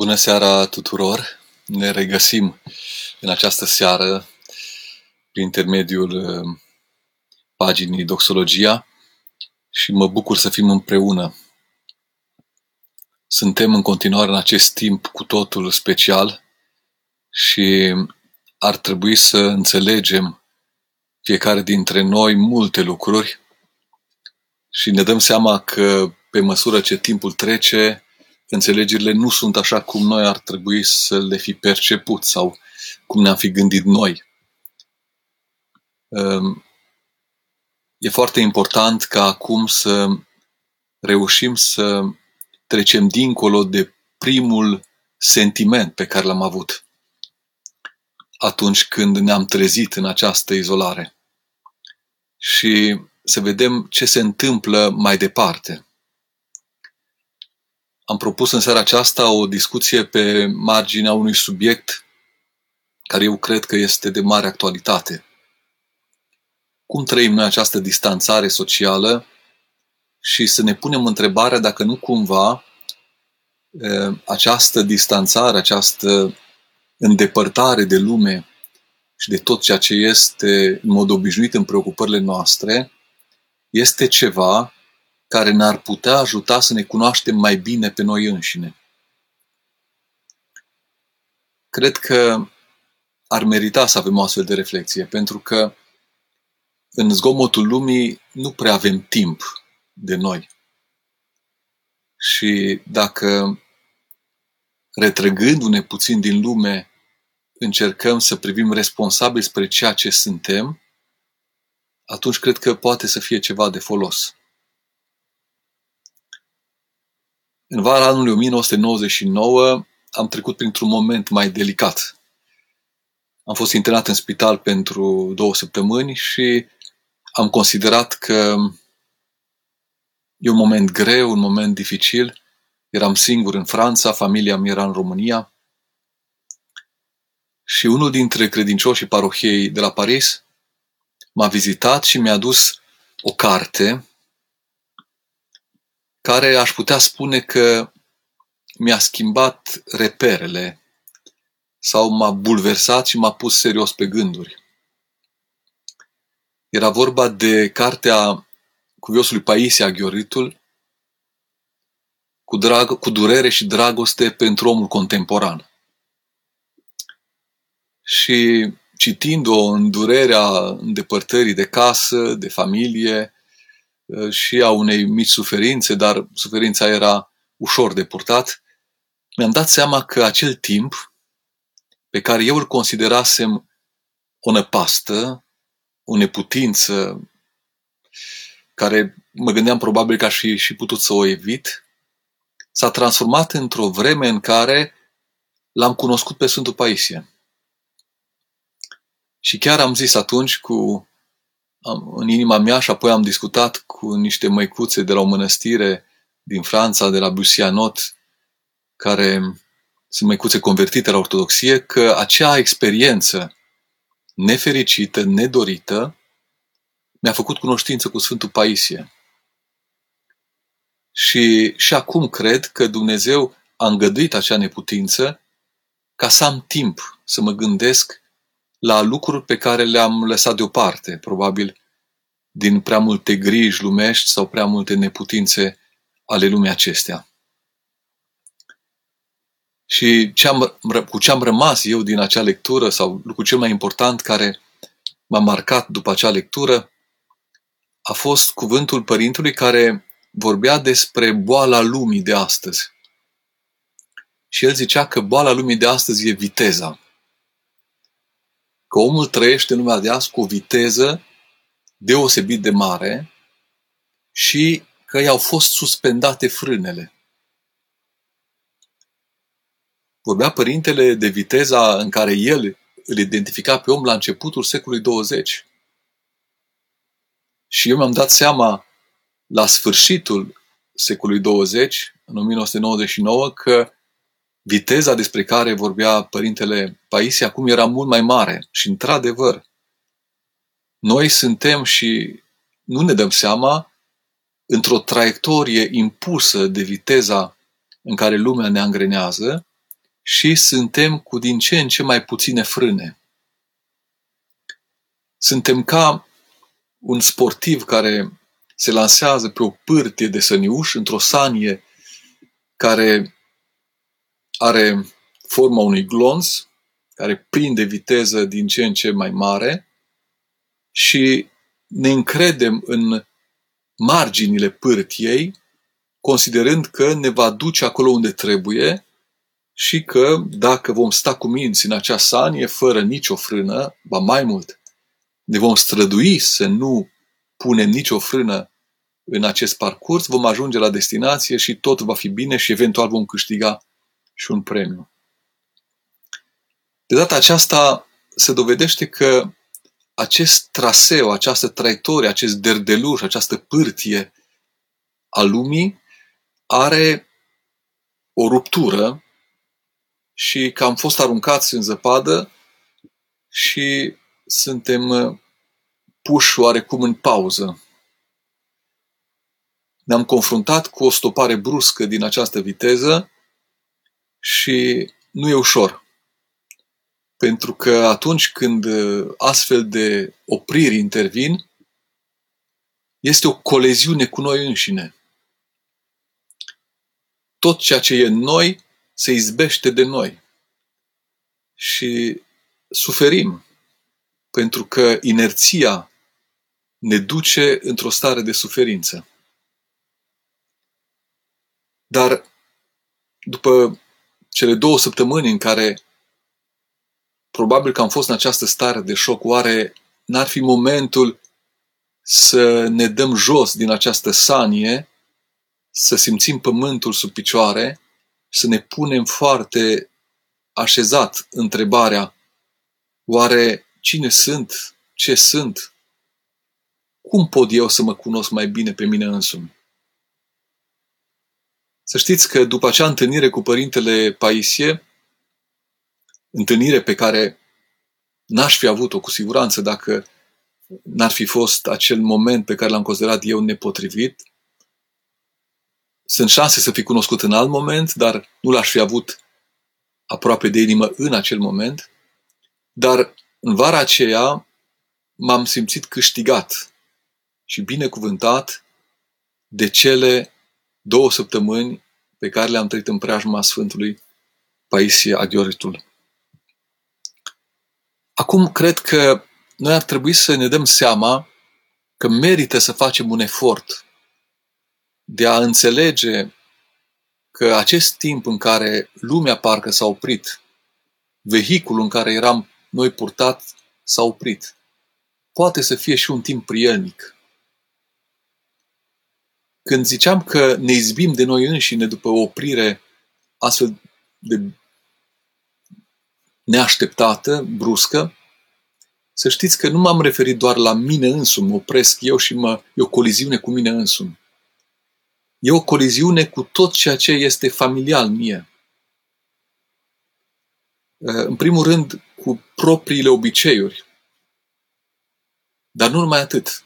Bună seara tuturor! Ne regăsim în această seară prin intermediul uh, paginii Doxologia și mă bucur să fim împreună. Suntem în continuare în acest timp cu totul special și ar trebui să înțelegem fiecare dintre noi multe lucruri și ne dăm seama că pe măsură ce timpul trece, înțelegerile nu sunt așa cum noi ar trebui să le fi perceput sau cum ne-am fi gândit noi. Ehm, e foarte important ca acum să reușim să trecem dincolo de primul sentiment pe care l-am avut atunci când ne-am trezit în această izolare și să vedem ce se întâmplă mai departe. Am propus în seara aceasta o discuție pe marginea unui subiect care eu cred că este de mare actualitate. Cum trăim noi această distanțare socială și să ne punem întrebarea dacă nu cumva această distanțare, această îndepărtare de lume și de tot ceea ce este în mod obișnuit în preocupările noastre, este ceva care ne-ar putea ajuta să ne cunoaștem mai bine pe noi înșine. Cred că ar merita să avem o astfel de reflexie, pentru că în zgomotul lumii nu prea avem timp de noi. Și dacă retrăgându-ne puțin din lume, încercăm să privim responsabil spre ceea ce suntem, atunci cred că poate să fie ceva de folos. În vara anului 1999 am trecut printr-un moment mai delicat. Am fost internat în spital pentru două săptămâni și am considerat că e un moment greu, un moment dificil. Eram singur în Franța, familia mi era în România. Și unul dintre credincioșii parohiei de la Paris m-a vizitat și mi-a dus o carte care aș putea spune că mi-a schimbat reperele sau m-a bulversat și m-a pus serios pe gânduri. Era vorba de cartea cuviosului Paisia Ghioritul cu, drag, cu durere și dragoste pentru omul contemporan. Și citind-o în durerea îndepărtării de casă, de familie, Uh, și a unei mici suferințe, dar suferința era ușor de purtat, mi-am dat seama că acel timp pe care eu îl considerasem o năpastă, o neputință, care mă gândeam probabil că aș fi și putut să o evit, s-a transformat într-o vreme în care l-am cunoscut pe Sfântul Paisie. Și chiar am zis atunci cu am, în inima mea și apoi am discutat cu niște măicuțe de la o mănăstire din Franța, de la Busianot, care sunt măicuțe convertite la ortodoxie, că acea experiență nefericită, nedorită, mi-a făcut cunoștință cu Sfântul Paisie. Și, și acum cred că Dumnezeu a îngăduit acea neputință ca să am timp să mă gândesc la lucruri pe care le-am lăsat deoparte, probabil din prea multe griji lumești sau prea multe neputințe ale lumii acestea. Și ce am, cu ce am rămas eu din acea lectură, sau lucrul cel mai important care m-a marcat după acea lectură, a fost cuvântul Părintelui care vorbea despre boala lumii de astăzi. Și el zicea că boala lumii de astăzi e viteza că omul trăiește în lumea de azi cu o viteză deosebit de mare și că i-au fost suspendate frânele. Vorbea părintele de viteza în care el îl identifica pe om la începutul secolului 20. Și eu mi-am dat seama la sfârșitul secolului 20, în 1999, că viteza despre care vorbea părintele Paisie acum era mult mai mare. Și într-adevăr, noi suntem și nu ne dăm seama într-o traiectorie impusă de viteza în care lumea ne angrenează și suntem cu din ce în ce mai puține frâne. Suntem ca un sportiv care se lansează pe o pârtie de săniuș într-o sanie care are forma unui glonț, care prinde viteză din ce în ce mai mare și ne încredem în marginile pârtiei, considerând că ne va duce acolo unde trebuie și că dacă vom sta cu minți în acea sanie fără nicio frână, ba mai mult, ne vom strădui să nu punem nicio frână în acest parcurs, vom ajunge la destinație și tot va fi bine și eventual vom câștiga și un premiu. De data aceasta se dovedește că acest traseu, această traiectorie, acest derdeluș, această pârtie a lumii are o ruptură și că am fost aruncați în zăpadă și suntem uh, puși oarecum în pauză. Ne-am confruntat cu o stopare bruscă din această viteză și nu e ușor. Pentru că atunci când uh, astfel de opriri intervin, este o coleziune cu noi înșine. Tot ceea ce e în noi se izbește de noi. Și suferim, pentru că inerția ne duce într-o stare de suferință. Dar după cele două săptămâni în care probabil că am fost în această stare de șoc, oare n-ar fi momentul să ne dăm jos din această sanie, să simțim pământul sub picioare, să ne punem foarte așezat întrebarea oare cine sunt, ce sunt, cum pot eu să mă cunosc mai bine pe mine însumi? Să știți că după acea întâlnire cu părintele Paisie, întâlnire pe care n-aș fi avut-o cu siguranță dacă n-ar fi fost acel moment pe care l-am considerat eu nepotrivit. Sunt șanse să fi cunoscut în alt moment, dar nu l-aș fi avut aproape de inimă în acel moment. Dar în vara aceea m-am simțit câștigat și binecuvântat de cele două săptămâni pe care le-am trăit în preajma Sfântului Paisie Aghioritul. Acum cred că noi ar trebui să ne dăm seama că merită să facem un efort de a înțelege că acest timp în care lumea parcă s-a oprit, vehiculul în care eram noi purtat s-a oprit, poate să fie și un timp prielnic. Când ziceam că ne izbim de noi înșine după o oprire astfel de neașteptată, bruscă, să știți că nu m-am referit doar la mine însumi, mă opresc eu și mă, e o coliziune cu mine însumi. E o coliziune cu tot ceea ce este familial mie. În primul rând, cu propriile obiceiuri. Dar nu numai atât,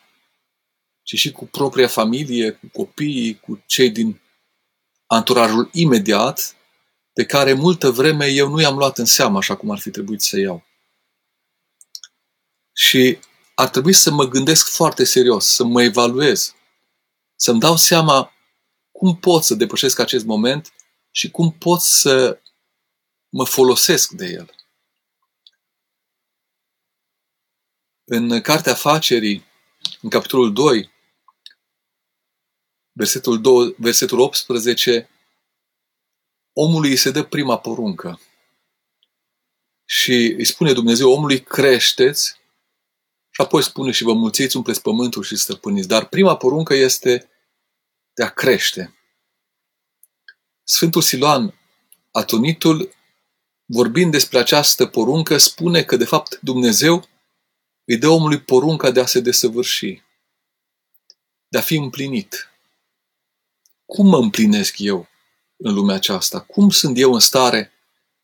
ci și cu propria familie, cu copiii, cu cei din anturajul imediat, pe care multă vreme eu nu i-am luat în seamă așa cum ar fi trebuit să iau. Și ar trebui să mă gândesc foarte serios, să mă evaluez, să-mi dau seama cum pot să depășesc acest moment și cum pot să mă folosesc de el. În Cartea Afacerii, în capitolul 2, versetul, 2, versetul 18, omului îi se dă prima poruncă. Și îi spune Dumnezeu omului, creșteți și apoi spune și vă mulțiți, umpleți pământul și stăpâniți. Dar prima poruncă este de a crește. Sfântul Siloan, atonitul, vorbind despre această poruncă, spune că, de fapt, Dumnezeu îi dă omului porunca de a se desăvârși, de a fi împlinit. Cum mă împlinesc eu în lumea aceasta? Cum sunt eu în stare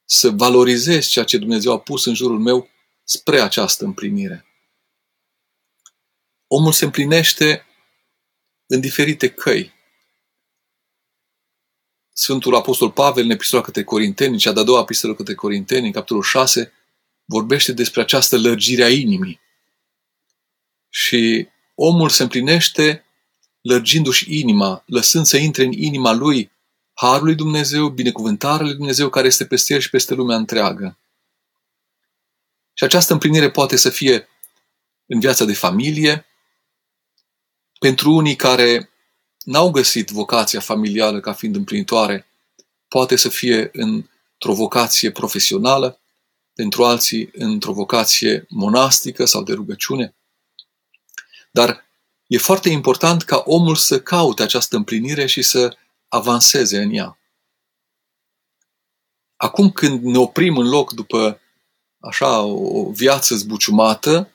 să valorizez ceea ce Dumnezeu a pus în jurul meu spre această împlinire? Omul se împlinește în diferite căi. Sfântul Apostol Pavel, în epistola către Corinteni, cea de-a doua epistolă către Corinteni, în capitolul 6, vorbește despre această lărgire a inimii. Și omul se împlinește lărgindu-și inima, lăsând să intre în inima lui Harul lui Dumnezeu, binecuvântarea lui Dumnezeu care este peste el și peste lumea întreagă. Și această împlinire poate să fie în viața de familie, pentru unii care n-au găsit vocația familială ca fiind împlinitoare, poate să fie într-o vocație profesională, pentru alții într-o vocație monastică sau de rugăciune. Dar e foarte important ca omul să caute această împlinire și să avanseze în ea. Acum când ne oprim în loc după așa o viață zbuciumată,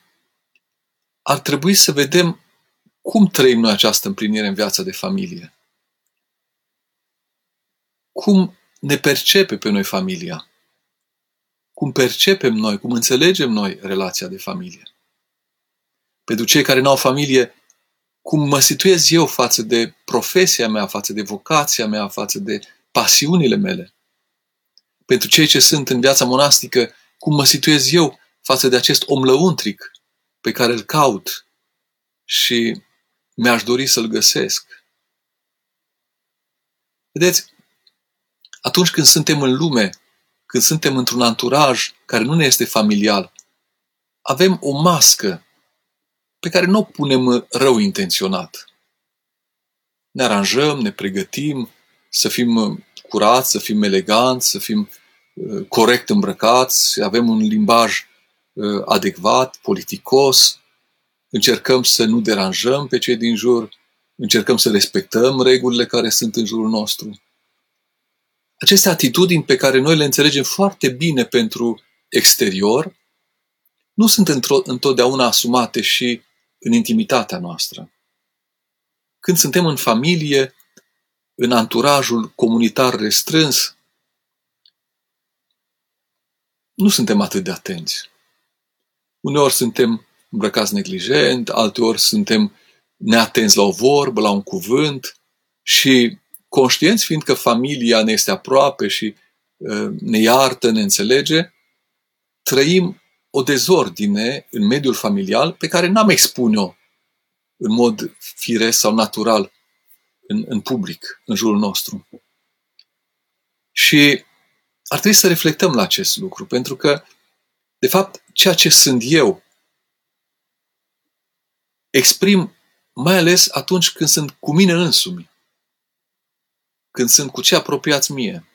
ar trebui să vedem cum trăim noi această împlinire în viața de familie. Cum ne percepe pe noi familia. Cum percepem noi, cum înțelegem noi relația de familie. Pentru cei care nu au familie, cum mă situez eu față de profesia mea, față de vocația mea, față de pasiunile mele. Pentru cei ce sunt în viața monastică, cum mă situez eu față de acest om lăuntric pe care îl caut și mi-aș dori să-l găsesc. Vedeți, atunci când suntem în lume, când suntem într-un anturaj care nu ne este familial, avem o mască pe care nu o punem rău intenționat. Ne aranjăm, ne pregătim să fim curați, să fim eleganți, să fim uh, corect îmbrăcați, avem un limbaj uh, adecvat, politicos, încercăm să nu deranjăm pe cei din jur, încercăm să respectăm regulile care sunt în jurul nostru. Aceste atitudini pe care noi le înțelegem foarte bine pentru exterior, nu sunt întotdeauna asumate și în intimitatea noastră. Când suntem în familie, în anturajul comunitar restrâns, nu suntem atât de atenți. Uneori suntem îmbrăcați neglijent, alteori suntem neatenți la o vorbă, la un cuvânt și conștienți fiindcă familia ne este aproape și uh, ne iartă, ne înțelege, trăim o dezordine în mediul familial pe care n-am expune-o în mod firesc sau natural în, în public, în jurul nostru. Și ar trebui să reflectăm la acest lucru, pentru că, de fapt, ceea ce sunt eu exprim mai ales atunci când sunt cu mine însumi, când sunt cu cei apropiați mie.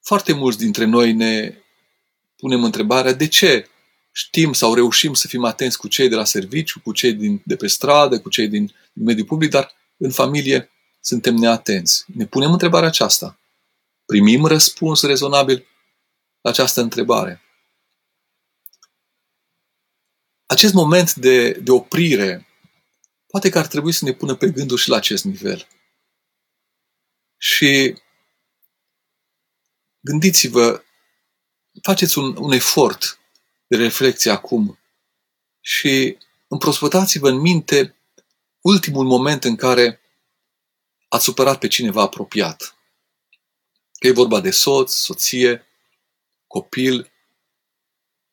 Foarte mulți dintre noi ne punem întrebarea de ce știm sau reușim să fim atenți cu cei de la serviciu, cu cei din, de pe stradă, cu cei din, din mediul public, dar în familie suntem neatenți. Ne punem întrebarea aceasta. Primim răspuns rezonabil la această întrebare. Acest moment de, de oprire poate că ar trebui să ne pună pe gânduri și la acest nivel. Și gândiți-vă faceți un, un efort de reflexie acum și împrospătați-vă în minte ultimul moment în care ați supărat pe cineva apropiat. Că e vorba de soț, soție, copil,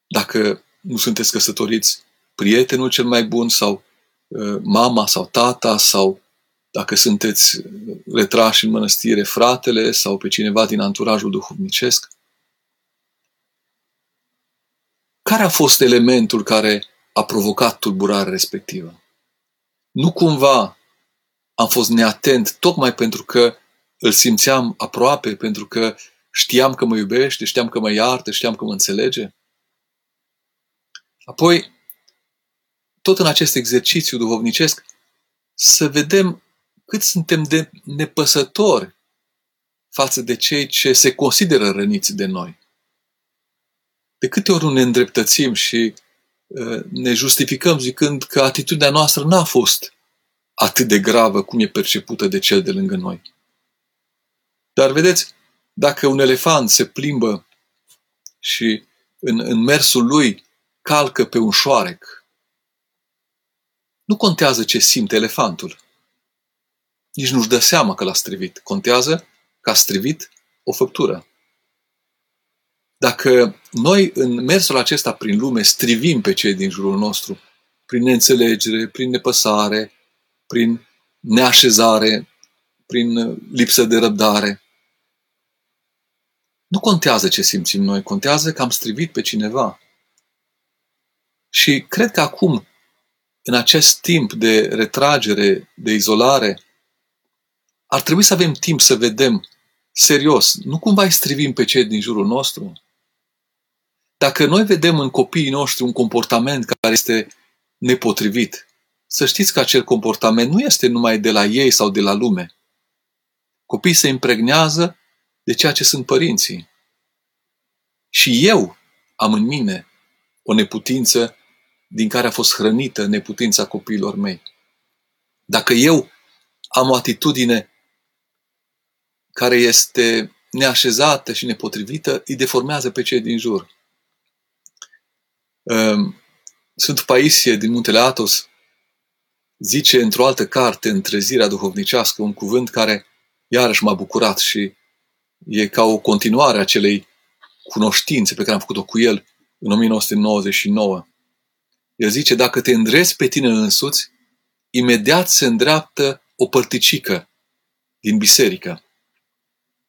dacă nu sunteți căsătoriți, prietenul cel mai bun sau uh, mama sau tata sau dacă sunteți retrași în mănăstire, fratele sau pe cineva din anturajul duhovnicesc. Care a fost elementul care a provocat tulburarea respectivă? Nu cumva am fost neatent tocmai pentru că îl simțeam aproape, pentru că știam că mă iubește, știam că mă iartă, știam că mă înțelege? Apoi, tot în acest exercițiu duhovnicesc, să vedem cât suntem de nepăsători față de cei ce se consideră răniți de noi. De câte ori nu ne îndreptățim și uh, ne justificăm zicând că atitudinea noastră n-a fost atât de gravă cum e percepută de cel de lângă noi. Dar vedeți, dacă un elefant se plimbă și în, în mersul lui calcă pe un șoarec, nu contează ce simte elefantul. nici nu-și dă seama că l-a strivit. Contează că a strivit o făptură. Dacă noi în mersul acesta prin lume strivim pe cei din jurul nostru, prin neînțelegere, prin nepăsare, prin neașezare, prin lipsă de răbdare, nu contează ce simțim noi, contează că am strivit pe cineva. Și cred că acum, în acest timp de retragere, de izolare, ar trebui să avem timp să vedem serios, nu cumva îi strivim pe cei din jurul nostru? Dacă noi vedem în copiii noștri un comportament care este nepotrivit, să știți că acel comportament nu este numai de la ei sau de la lume. Copiii se impregnează de ceea ce sunt părinții. Și eu am în mine o neputință din care a fost hrănită neputința copiilor mei. Dacă eu am o atitudine care este neașezată și nepotrivită, îi deformează pe cei din jur. Ehm, sunt Paisie din Muntele Atos zice într-o altă carte, Întrezirea duhovnicească, un cuvânt care iarăși m-a bucurat și e ca o continuare a celei cunoștințe pe care am făcut-o cu el în 1999. El zice, dacă te îndrezi pe tine însuți, imediat se îndreaptă o părticică din biserică.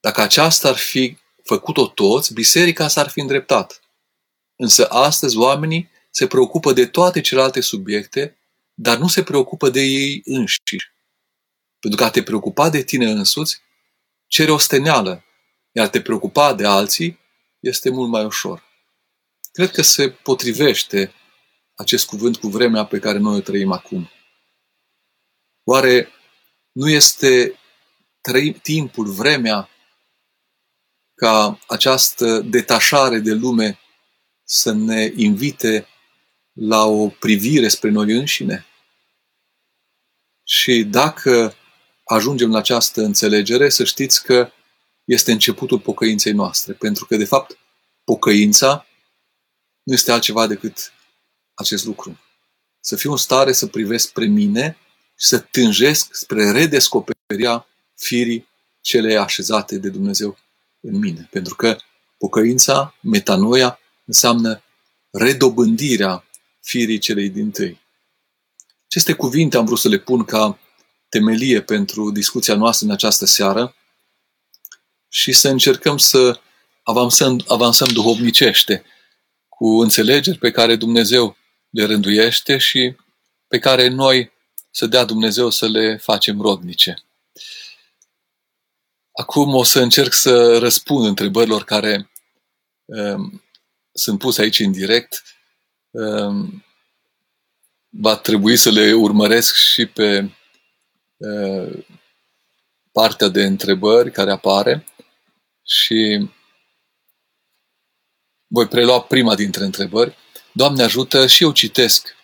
Dacă aceasta ar fi făcut-o toți, biserica s-ar fi îndreptat. Însă astăzi oamenii se preocupă de toate celelalte subiecte, dar nu se preocupă de ei înșiși. Pentru că a te preocupa de tine însuți cere o steneală, iar te preocupa de alții este mult mai ușor. Cred că se potrivește acest cuvânt cu vremea pe care noi o trăim acum. Oare nu este timpul, vremea, ca această detașare de lume să ne invite la o privire spre noi înșine? Și dacă ajungem la această înțelegere, să știți că este începutul pocăinței noastre. Pentru că, de fapt, pocăința nu este altceva decât acest lucru. Să fiu în stare să privesc spre mine și să tânjesc spre redescoperirea firii cele așezate de Dumnezeu în mine. Pentru că pocăința, metanoia, înseamnă redobândirea firii celei din tâi. Aceste cuvinte am vrut să le pun ca temelie pentru discuția noastră în această seară și să încercăm să avansăm, avansăm duhovnicește cu înțelegeri pe care Dumnezeu le rânduiește și pe care noi să dea Dumnezeu să le facem rodnice. Acum o să încerc să răspund întrebărilor care um, sunt puse aici în direct. Um, va trebui să le urmăresc și pe uh, partea de întrebări care apare și voi prelua prima dintre întrebări. Doamne ajută și eu citesc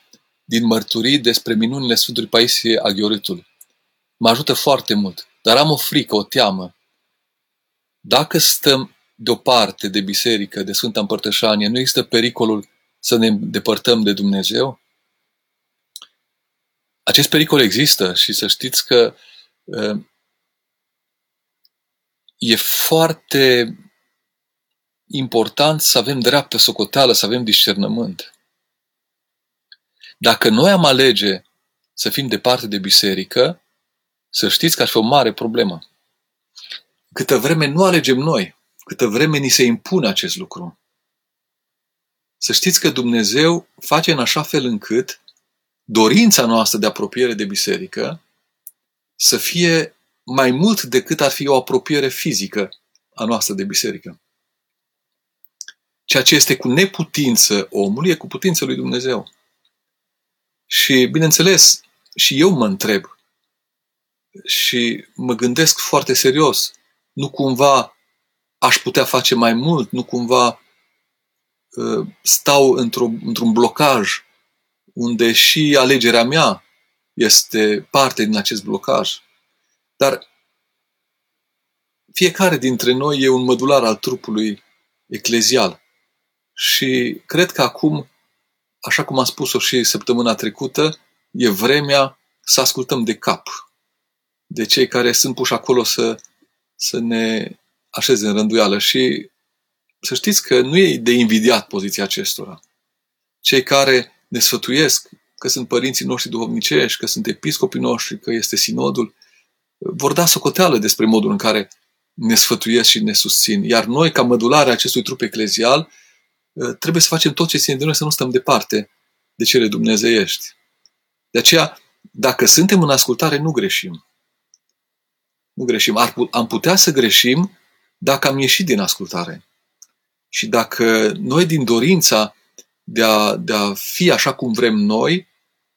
din mărturii despre minunile Sfântului Paisie Aghioritul. Mă ajută foarte mult, dar am o frică, o teamă. Dacă stăm deoparte de biserică, de Sfânta Împărtășanie, nu există pericolul să ne depărtăm de Dumnezeu? Acest pericol există și să știți că uh, e foarte important să avem dreaptă socoteală, să avem discernământ. Dacă noi am alege să fim departe de biserică, să știți că ar fi o mare problemă. Câtă vreme nu alegem noi, câtă vreme ni se impune acest lucru. Să știți că Dumnezeu face în așa fel încât dorința noastră de apropiere de biserică să fie mai mult decât ar fi o apropiere fizică a noastră de biserică. Ceea ce este cu neputință omului e cu putință lui Dumnezeu. Și, bineînțeles, și eu mă întreb și mă gândesc foarte serios, nu cumva aș putea face mai mult, nu cumva uh, stau într într-un blocaj unde și alegerea mea este parte din acest blocaj. Dar fiecare dintre noi e un mădular al trupului eclezial. Și cred că acum, așa cum am spus-o și săptămâna trecută, e vremea să ascultăm de cap. de cei care sunt puși acolo să, să ne așeze în rânduială. Și să știți că nu e de invidiat poziția acestora. Cei care ne sfătuiesc că sunt părinții noștri duhovnicești, că sunt episcopii noștri, că este sinodul, vor da socoteală despre modul în care ne sfătuiesc și ne susțin. Iar noi, ca mădulare acestui trup eclezial, trebuie să facem tot ce ține de noi să nu stăm departe de cele dumnezeiești. De aceea, dacă suntem în ascultare, nu greșim. Nu greșim. Ar, am putea să greșim dacă am ieșit din ascultare. Și dacă noi, din dorința de a, de a fi așa cum vrem noi,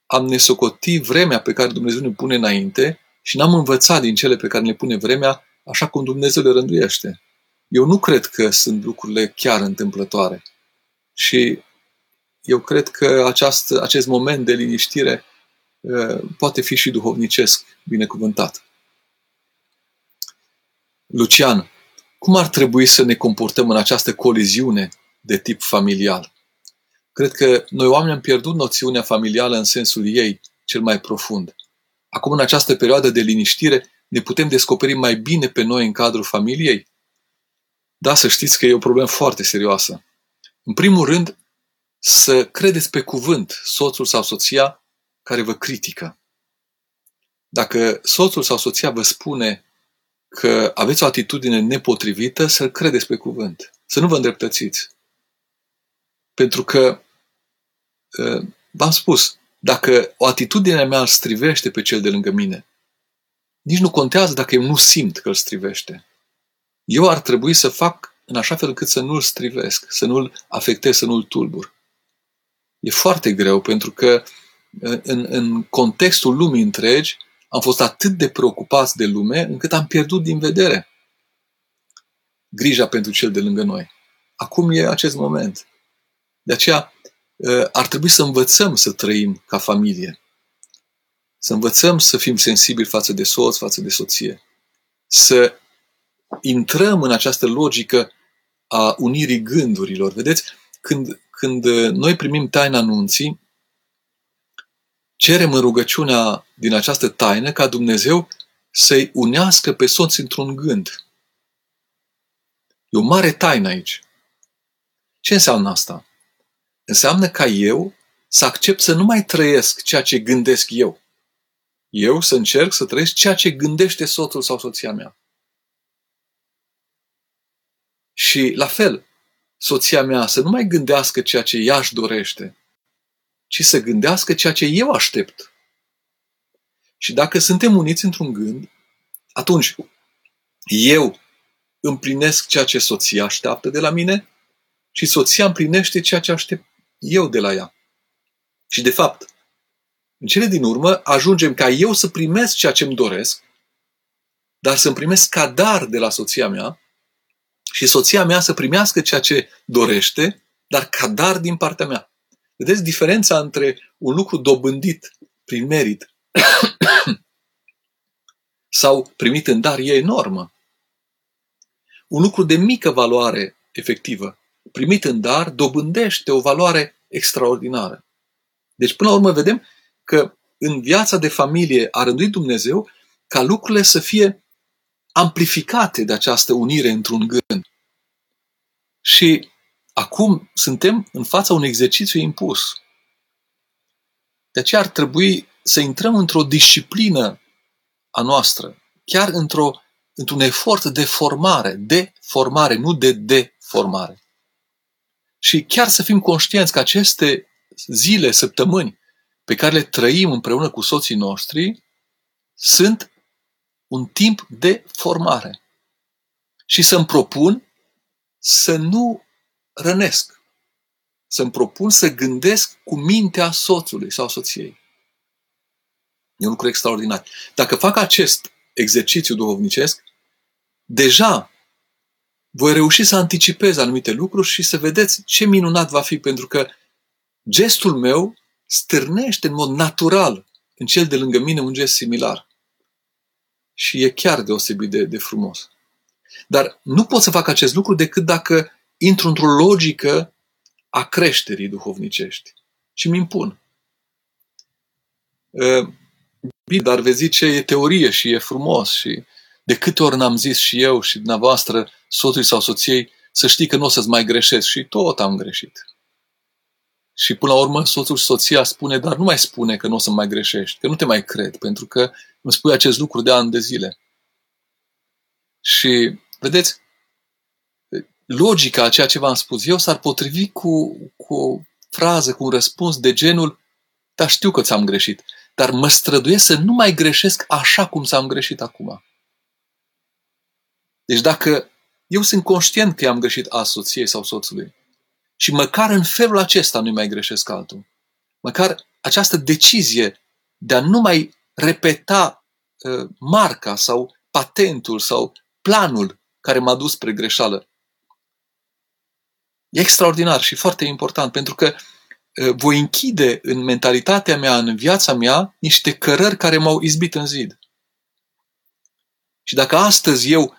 am nesocotit vremea pe care Dumnezeu ne pune înainte și n-am învățat din cele pe care ne pune vremea așa cum Dumnezeu le rânduiește. Eu nu cred că sunt lucrurile chiar întâmplătoare. Și eu cred că aceast, acest moment de liniștire uh, poate fi și duhovnicesc binecuvântat. Lucian, cum ar trebui să ne comportăm în această coliziune de tip familial? Cred că noi oameni am pierdut noțiunea familială în sensul ei cel mai profund. Acum, în această perioadă de liniștire, ne putem descoperi mai bine pe noi în cadrul familiei? Da, să știți că e o problemă foarte serioasă. În primul rând, să credeți pe cuvânt soțul sau soția care vă critică. Dacă soțul sau soția vă spune că aveți o atitudine nepotrivită, să-l credeți pe cuvânt. Să nu vă îndreptățiți. Pentru că, ă, v-am spus, dacă o atitudine mea îl strivește pe cel de lângă mine, nici nu contează dacă eu nu simt că îl strivește. Eu ar trebui să fac în așa fel încât să nu-l strivesc, să nu-l afectez, să nu-l tulbur. E foarte greu pentru că în, în contextul lumii întregi am fost atât de preocupați de lume încât am pierdut din vedere grija pentru cel de lângă noi. Acum e acest moment. De aceea ă, ar trebui să învățăm să trăim ca familie. Să învățăm să fim sensibili față de soț, față de soție. Să intrăm în această logică a unirii gândurilor. Vedeți, când, când noi primim taina anunții, cerem în rugăciunea din această taină ca Dumnezeu să-i unească pe soț într-un gând. E o mare taină aici. Ce înseamnă asta? Înseamnă ca eu să accept să nu mai trăiesc ceea ce gândesc eu. Eu să încerc să trăiesc ceea ce gândește soțul sau soția mea. Și la fel, soția mea să nu mai gândească ceea ce ea își dorește, ci să gândească ceea ce eu aștept. Și dacă suntem uniți într-un gând, atunci eu împlinesc ceea ce soția așteaptă de la mine și soția împlinește ceea ce aștept eu de la ea. Și de fapt, în cele din urmă, ajungem ca eu să primesc ceea ce îmi doresc, dar să-mi primesc ca dar de la soția mea și soția mea să primească ceea ce dorește, dar ca dar din partea mea. Vedeți diferența între un lucru dobândit prin merit sau primit în dar e enormă. Un lucru de mică valoare efectivă, primit în dar, dobândește o valoare extraordinară. Deci, până la urmă, vedem că în viața de familie a rânduit Dumnezeu ca lucrurile să fie amplificate de această unire într-un gând. Și acum suntem în fața unui exercițiu impus. De aceea ar trebui să intrăm într-o disciplină a noastră, chiar într-o, într-un efort de formare, de formare, nu de deformare. Și chiar să fim conștienți că aceste zile, săptămâni pe care le trăim împreună cu soții noștri sunt un timp de formare. Și să-mi propun să nu rănesc. Să-mi propun să gândesc cu mintea soțului sau soției. E un lucru extraordinar. Dacă fac acest exercițiu duhovnicesc, deja voi reuși să anticipez anumite lucruri și să vedeți ce minunat va fi, pentru că gestul meu stârnește în mod natural în cel de lângă mine un gest similar. Și e chiar deosebit de, de frumos. Dar nu pot să fac acest lucru decât dacă intru într-o logică a creșterii duhovnicești și mi impun. Ă, bine, dar vezi zice, e teorie și e frumos și de câte ori n-am zis și eu și dumneavoastră, soțului sau soției, să știi că nu o să-ți mai greșesc și tot am greșit. Și până la urmă soțul și soția spune, dar nu mai spune că nu o să mai greșești, că nu te mai cred, pentru că îmi spui acest lucru de ani de zile. Și, vedeți, logica a ceea ce v-am spus eu s-ar potrivi cu, cu o frază, cu un răspuns de genul, dar știu că ți-am greșit, dar mă străduiesc să nu mai greșesc așa cum ți-am greșit acum. Deci dacă eu sunt conștient că i-am greșit a soției sau soțului și măcar în felul acesta nu mai greșesc altul, măcar această decizie de a nu mai repeta uh, marca sau patentul sau planul care m-a dus spre greșeală. E extraordinar și foarte important pentru că uh, voi închide în mentalitatea mea, în viața mea, niște cărări care m-au izbit în zid. Și dacă astăzi eu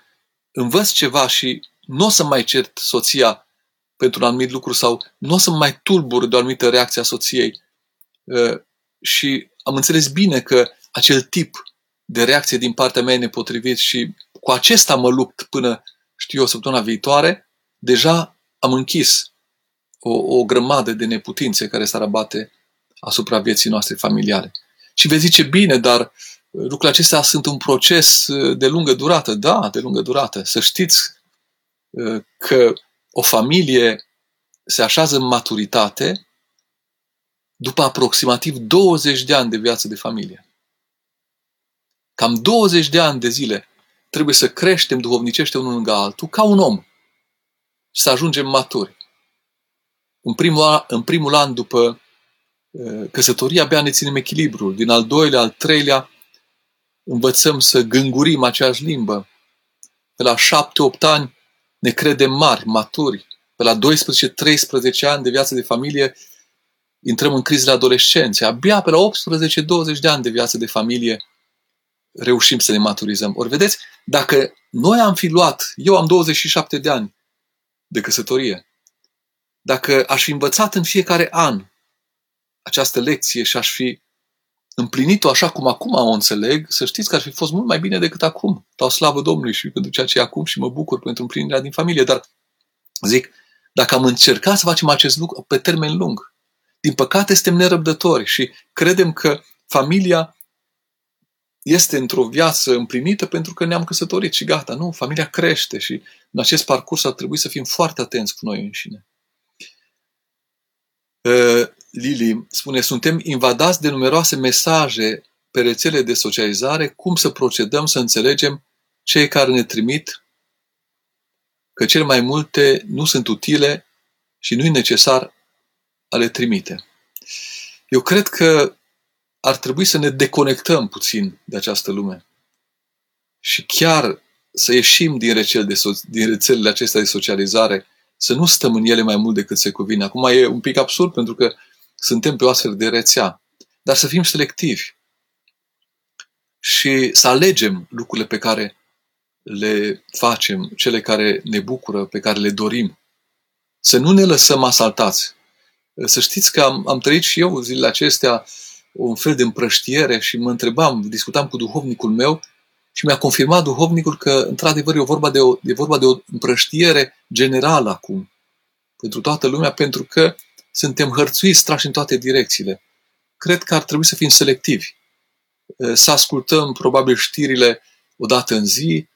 învăț ceva și nu o să mai cert soția pentru un anumit lucru sau nu o să mai tulbur de o anumită reacție a soției uh, și am înțeles bine că acel tip de reacție din partea mea e nepotrivit și cu acesta mă lupt până, știu eu, săptămâna viitoare, deja am închis o, o grămadă de neputințe care s-ar abate asupra vieții noastre familiale. Și veți zice, bine, dar lucrurile acestea sunt un proces de lungă durată. Da, de lungă durată. Să știți uh, că o familie se așează în maturitate după aproximativ 20 de ani de viață de familie. Cam 20 de ani de zile trebuie să creștem duhovnicește unul lângă altul ca un om și să ajungem maturi. În primul, an, în primul an după uh, căsătorie abia ne ținem echilibrul. Din al doilea, al treilea, învățăm să gângurim aceeași limbă. Pe la șapte-opt ani ne credem mari, maturi. Pe la 12-13 ani de viață de familie intrăm în crizele adolescenței. Abia pe la 18-20 de ani de viață de familie reușim să ne maturizăm. Ori vedeți, dacă noi am fi luat, eu am 27 de ani de căsătorie, dacă aș fi învățat în fiecare an această lecție și aș fi împlinit-o așa cum acum o înțeleg, să știți că ar fi fost mult mai bine decât acum. Dau slavă Domnului și pentru ceea ce e acum și mă bucur pentru împlinirea din familie, dar zic, dacă am încercat să facem acest lucru pe termen lung, din păcate suntem nerăbdători și credem că familia este într-o viață împlinită pentru că ne-am căsătorit și gata. Nu, familia crește și în acest parcurs ar trebui să fim foarte atenți cu noi înșine. Uh, Lili spune, suntem invadați de numeroase mesaje pe rețele de socializare, cum să procedăm să înțelegem cei care ne trimit că cel mai multe nu sunt utile și nu e necesar a le trimite. Eu cred că ar trebui să ne deconectăm puțin de această lume și chiar să ieșim din, rețele de so- din rețelele acestea de socializare, să nu stăm în ele mai mult decât se cuvine. Acum e un pic absurd pentru că suntem pe o astfel de rețea, dar să fim selectivi și să alegem lucrurile pe care le facem, cele care ne bucură, pe care le dorim. Să nu ne lăsăm asaltați. Să știți că am, am trăit și eu zilele acestea un fel de împrăștiere și mă întrebam, discutam cu duhovnicul meu și mi-a confirmat duhovnicul că, într-adevăr, e vorba de o, e vorba de o împrăștiere generală acum. Pentru toată lumea, pentru că suntem hărțuiți, trași în toate direcțiile. Cred că ar trebui să fim selectivi. Să ascultăm, probabil, știrile o dată în zi,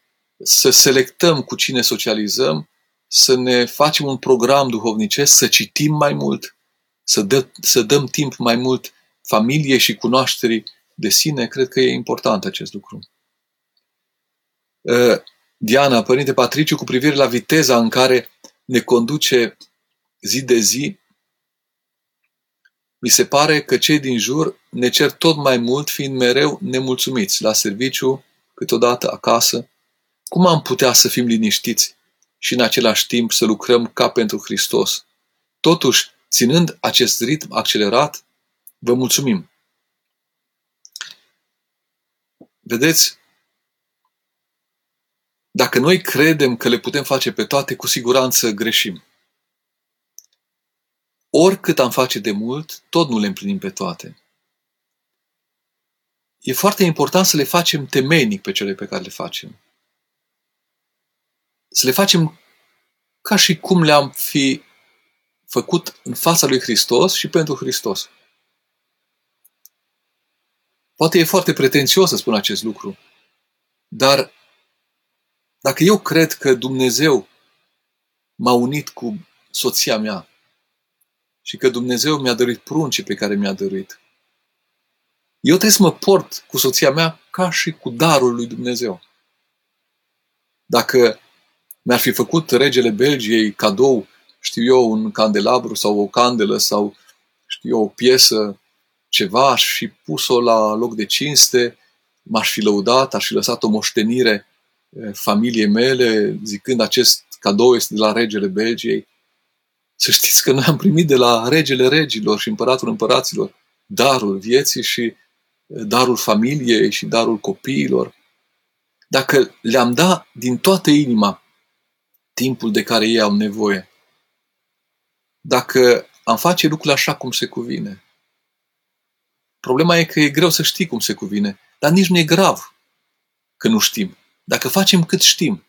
să selectăm cu cine socializăm, să ne facem un program duhovnicesc, să citim mai mult, să, dă, să dăm timp mai mult familiei și cunoașterii de sine, cred că e important acest lucru. Uh, Diana, Părinte Patriciu, cu privire la viteza în care ne conduce zi de zi, mi se pare că cei din jur ne cer tot mai mult, fiind mereu nemulțumiți la serviciu, câteodată acasă. Cum am putea să fim liniștiți și în același timp să lucrăm ca pentru Hristos? Totuși, ținând acest ritm accelerat, Vă mulțumim! Vedeți, dacă noi credem că le putem face pe toate, cu siguranță greșim. Oricât am face de mult, tot nu le împlinim pe toate. e foarte important să le facem temenic pe cele pe care le facem. Să le facem ca și cum le-am fi făcut în fața lui Hristos și pentru Hristos. Poate e foarte pretențios să spun acest lucru, dar dacă eu cred că Dumnezeu m-a unit cu soția mea și că Dumnezeu mi-a dăruit pruncii pe care mi-a dăruit, eu trebuie să mă port cu soția mea ca și cu darul lui Dumnezeu. Dacă mi-ar fi făcut regele Belgiei cadou, știu eu, un candelabru sau o candelă sau, știu eu, o piesă, ceva, aș fi pus-o la loc de cinste, m-aș fi lăudat, aș fi lăsat o moștenire familiei mele, zicând acest cadou este de la regele Belgiei. Să știți că noi am primit de la regele regilor și împăratul împăraților darul vieții și darul familiei și darul copiilor. Dacă le-am dat din toată inima timpul de care ei au nevoie, dacă am face lucrurile așa cum se cuvine, problema e că e greu să știi cum se cuvine, dar nici nu e grav că nu știm. Dacă facem cât știm,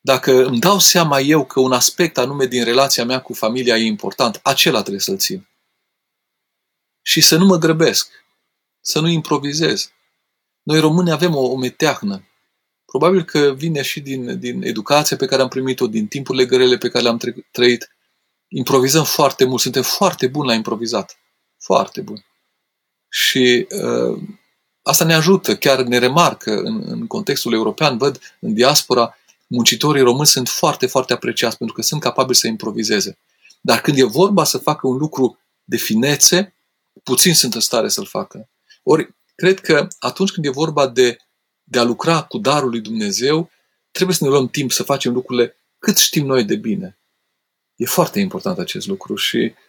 dacă îmi dau seama eu că un aspect anume din relația mea cu familia e important, acela trebuie să-l țin. Și să nu mă grăbesc, să nu improvizez. Noi români avem o, o meteahnă. Probabil că vine și din, din educația pe care am primit-o, din timpurile grele pe care le-am trăit. Improvizăm foarte mult, suntem foarte buni la improvizat. Foarte buni. Și uh, asta ne ajută, chiar ne remarcă în, în contextul european, văd în diaspora, muncitorii români sunt foarte, foarte apreciați pentru că sunt capabili să improvizeze. Dar când e vorba să facă un lucru de finețe, puțin sunt în stare să-l facă. Ori, cred că atunci când e vorba de, de a lucra cu darul lui Dumnezeu, trebuie să ne luăm timp să facem lucrurile cât știm noi de bine. E foarte important acest lucru și uh,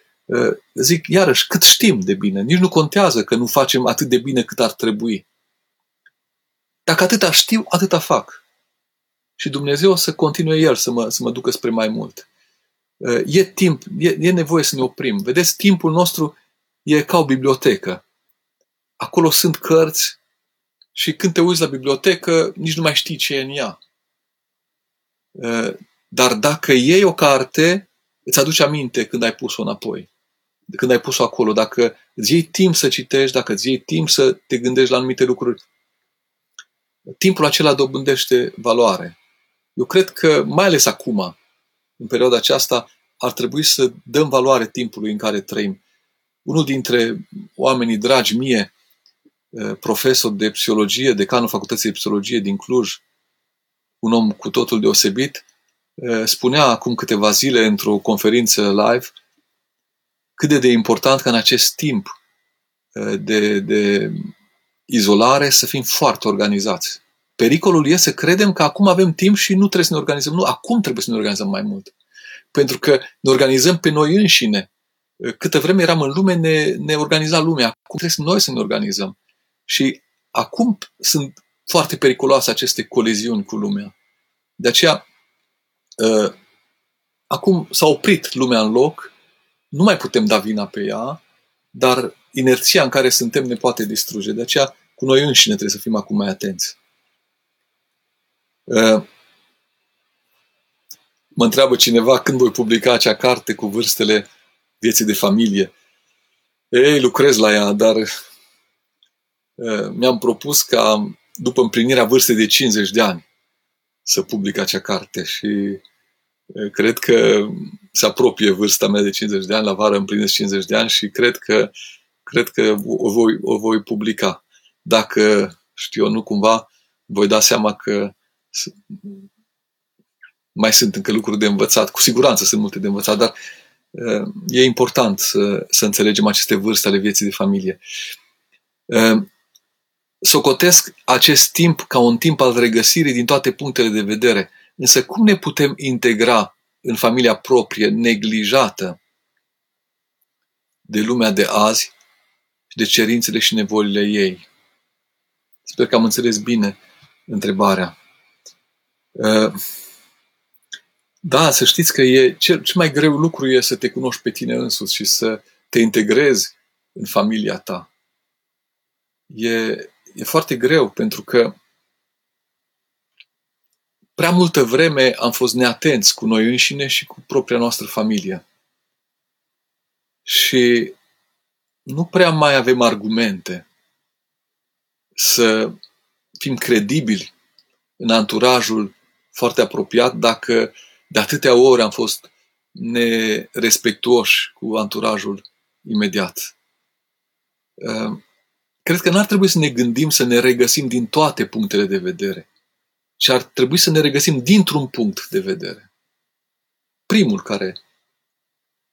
zic iarăși, cât știm de bine. Nici nu contează că nu facem atât de bine cât ar trebui. Dacă atâta știu, atâta fac. Și Dumnezeu o să continue El să mă, să mă ducă spre mai mult. Uh, e timp, e, e nevoie să ne oprim. Vedeți, timpul nostru e ca o bibliotecă acolo sunt cărți și când te uiți la bibliotecă, nici nu mai știi ce e în ea. Dar dacă iei o carte, îți aduce aminte când ai pus-o înapoi. De când ai pus-o acolo. Dacă îți iei timp să citești, dacă îți iei timp să te gândești la anumite lucruri, timpul acela dobândește valoare. Eu cred că, mai ales acum, în perioada aceasta, ar trebui să dăm valoare timpului în care trăim. Unul dintre oamenii dragi mie, Eh, profesor de psihologie, decanul Facultății de Psihologie din Cluj, un om cu totul deosebit, eh, spunea acum câteva zile într-o conferință live cât de, de important ca în acest timp eh, de, de izolare să fim foarte organizați. Pericolul este să credem că acum avem timp și nu trebuie să ne organizăm. Nu, acum trebuie să ne organizăm mai mult. Pentru că ne organizăm pe noi înșine. Câtă vreme eram în lume, ne, ne organiza lumea. Acum trebuie noi să ne organizăm. Și acum sunt foarte periculoase aceste coleziuni cu lumea. De aceea, uh, acum s-a oprit lumea în loc, nu mai putem da vina pe ea, dar inerția în care suntem ne poate distruge. De aceea, cu noi înșine trebuie să fim acum mai atenți. Uh, mă întreabă cineva când voi publica acea carte cu vârstele vieții de familie. Ei, lucrez la ea, dar Eh, mi-am propus ca după împlinirea vârstei de 50 de ani să public acea carte și eh, cred că se apropie vârsta mea de 50 de ani, la vară împlinesc 50 de ani și cred că, cred că o, voi, o voi publica. Dacă, știu eu, nu cumva, voi da seama că mai sunt încă lucruri de învățat. Cu siguranță sunt multe de învățat, dar eh, e important să, să înțelegem aceste vârste ale vieții de familie socotesc acest timp ca un timp al regăsirii din toate punctele de vedere. Însă cum ne putem integra în familia proprie, neglijată de lumea de azi și de cerințele și nevoile ei? Sper că am înțeles bine întrebarea. Uh, da, să știți că e cel, cel mai greu lucru e să te cunoști pe tine însuți și să te integrezi în familia ta. e, e foarte greu pentru că prea multă vreme am fost neatenți cu noi înșine și cu propria noastră familie. Și nu prea mai avem argumente să fim credibili în anturajul foarte apropiat dacă de atâtea ori am fost nerespectuoși cu anturajul imediat. Ehm, cred că n-ar trebui să ne gândim să ne regăsim din toate punctele de vedere, ci ar trebui să ne regăsim dintr-un punct de vedere. Primul care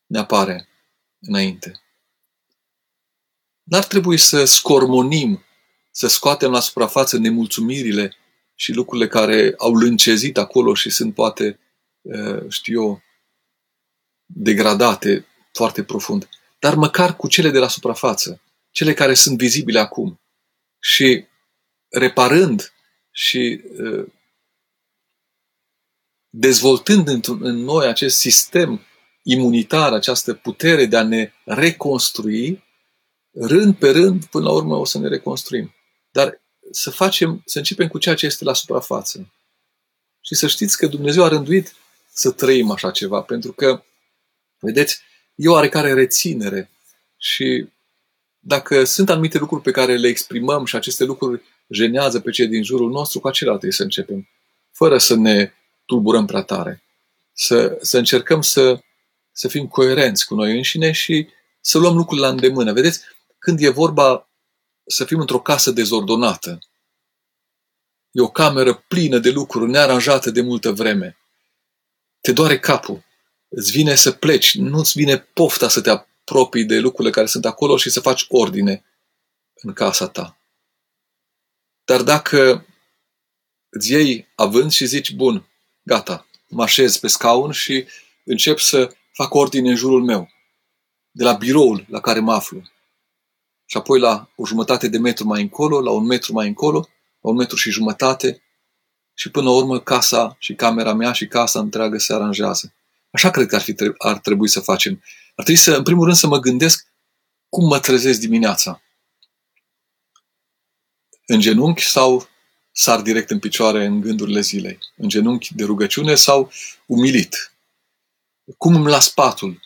ne apare înainte. N-ar trebui să scormonim, să scoatem la suprafață nemulțumirile și lucrurile care au lâncezit acolo și sunt poate, știu eu, degradate foarte profund. Dar măcar cu cele de la suprafață, cele care sunt vizibile acum. Și reparând și dezvoltând în noi acest sistem imunitar, această putere de a ne reconstrui, rând pe rând, până la urmă o să ne reconstruim. Dar să facem, să începem cu ceea ce este la suprafață. Și să știți că Dumnezeu a rânduit să trăim așa ceva, pentru că, vedeți, e o oarecare reținere și dacă sunt anumite lucruri pe care le exprimăm și aceste lucruri jenează pe cei din jurul nostru, cu acelea trebuie să începem, fără să ne tulburăm prea tare. Să, să încercăm să, să fim coerenți cu noi înșine și să luăm lucrurile la îndemână. Vedeți, când e vorba să fim într-o casă dezordonată. E o cameră plină de lucruri, nearanjată de multă vreme. Te doare capul. Îți vine să pleci. Nu-ți vine pofta să te apropii de lucrurile care sunt acolo și să faci ordine în casa ta. Dar dacă îți iei având și zici, bun, gata, mă așez pe scaun și încep să fac ordine în jurul meu, de la biroul la care mă aflu, și apoi la o jumătate de metru mai încolo, la un metru mai încolo, la un metru și jumătate și până la urmă casa și camera mea și casa întreagă se aranjează. Așa cred că ar, fi, ar trebui să facem. Ar trebui să, în primul rând, să mă gândesc cum mă trezesc dimineața. În genunchi sau sar direct în picioare în gândurile zilei. În genunchi de rugăciune sau umilit. Cum îmi las patul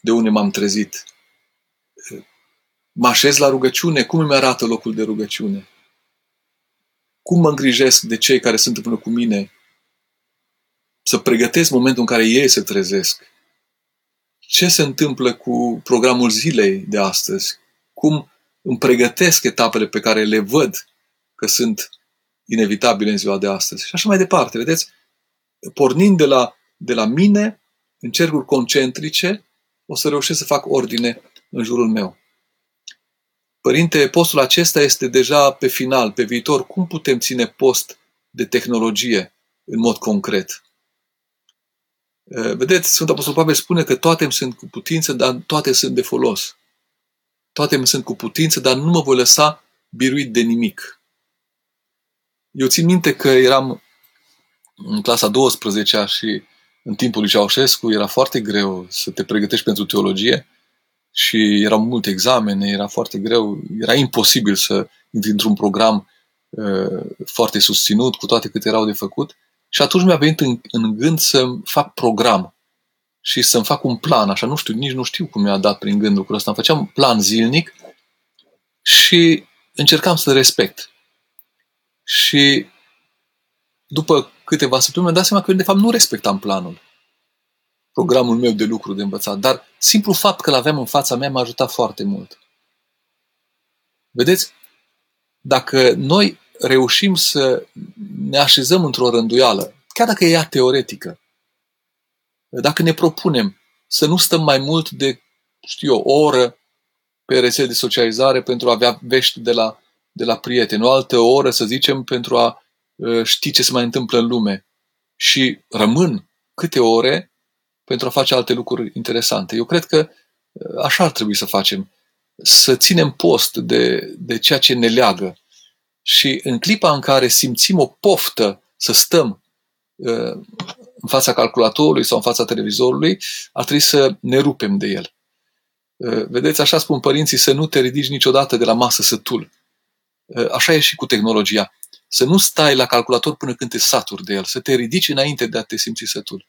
de unde m-am trezit mă așez la rugăciune, cum îmi arată locul de rugăciune? Cum mă îngrijesc de cei care sunt împreună cu mine? Să pregătesc momentul în care ei se trezesc. Ce se întâmplă cu programul zilei de astăzi? Cum îmi pregătesc etapele pe care le văd că sunt inevitabile în ziua de astăzi? Și așa mai departe, vedeți? Pornind de la, de la mine, în cercuri concentrice, o să reușesc să fac ordine în jurul meu. Părinte, postul acesta este deja pe final, pe viitor. Cum putem ține post de tehnologie în mod concret? Vedeți, Sfântul Apostol Pavel spune că toate îmi sunt cu putință, dar toate sunt de folos. Toate îmi sunt cu putință, dar nu mă voi lăsa biruit de nimic. Eu țin minte că eram în clasa 12 și în timpul lui Ceaușescu era foarte greu să te pregătești pentru teologie și erau multe examene, era foarte greu, era imposibil să intri într-un program uh, foarte susținut, cu toate câte erau de făcut. Și atunci mi-a venit în, în gând să fac program și să-mi fac un plan, așa, nu știu, nici nu știu cum mi-a dat prin gând lucrul ăsta. Îmi făceam plan zilnic și încercam să respect. Și după câteva săptămâni mi-am dat seama că eu, de fapt, nu respectam planul programul meu de lucru de învățat, dar simplu fapt că l-aveam în fața mea m-a ajutat foarte mult. Vedeți? Dacă noi reușim să ne așezăm într-o rânduială, chiar dacă e ea teoretică, dacă ne propunem să nu stăm mai mult de, știu eu, o oră pe rețele de socializare pentru a avea vești de la, de la prieteni, o altă oră, să zicem, pentru a uh, ști ce se mai întâmplă în lume. Și rămân câte ore pentru a face alte lucruri interesante. Eu cred că uh, așa ar trebui să facem. Să ținem post de, de ceea ce ne leagă. Și în clipa în care simțim o poftă să stăm uh, în fața calculatorului sau în fața televizorului, ar trebui să ne rupem de el. Vedeți, așa spun părinții, să nu te ridici niciodată de la masă sătul. Așa e și cu tehnologia. Să nu stai la calculator până când te saturi de el, să te ridici înainte de a te simți sătul.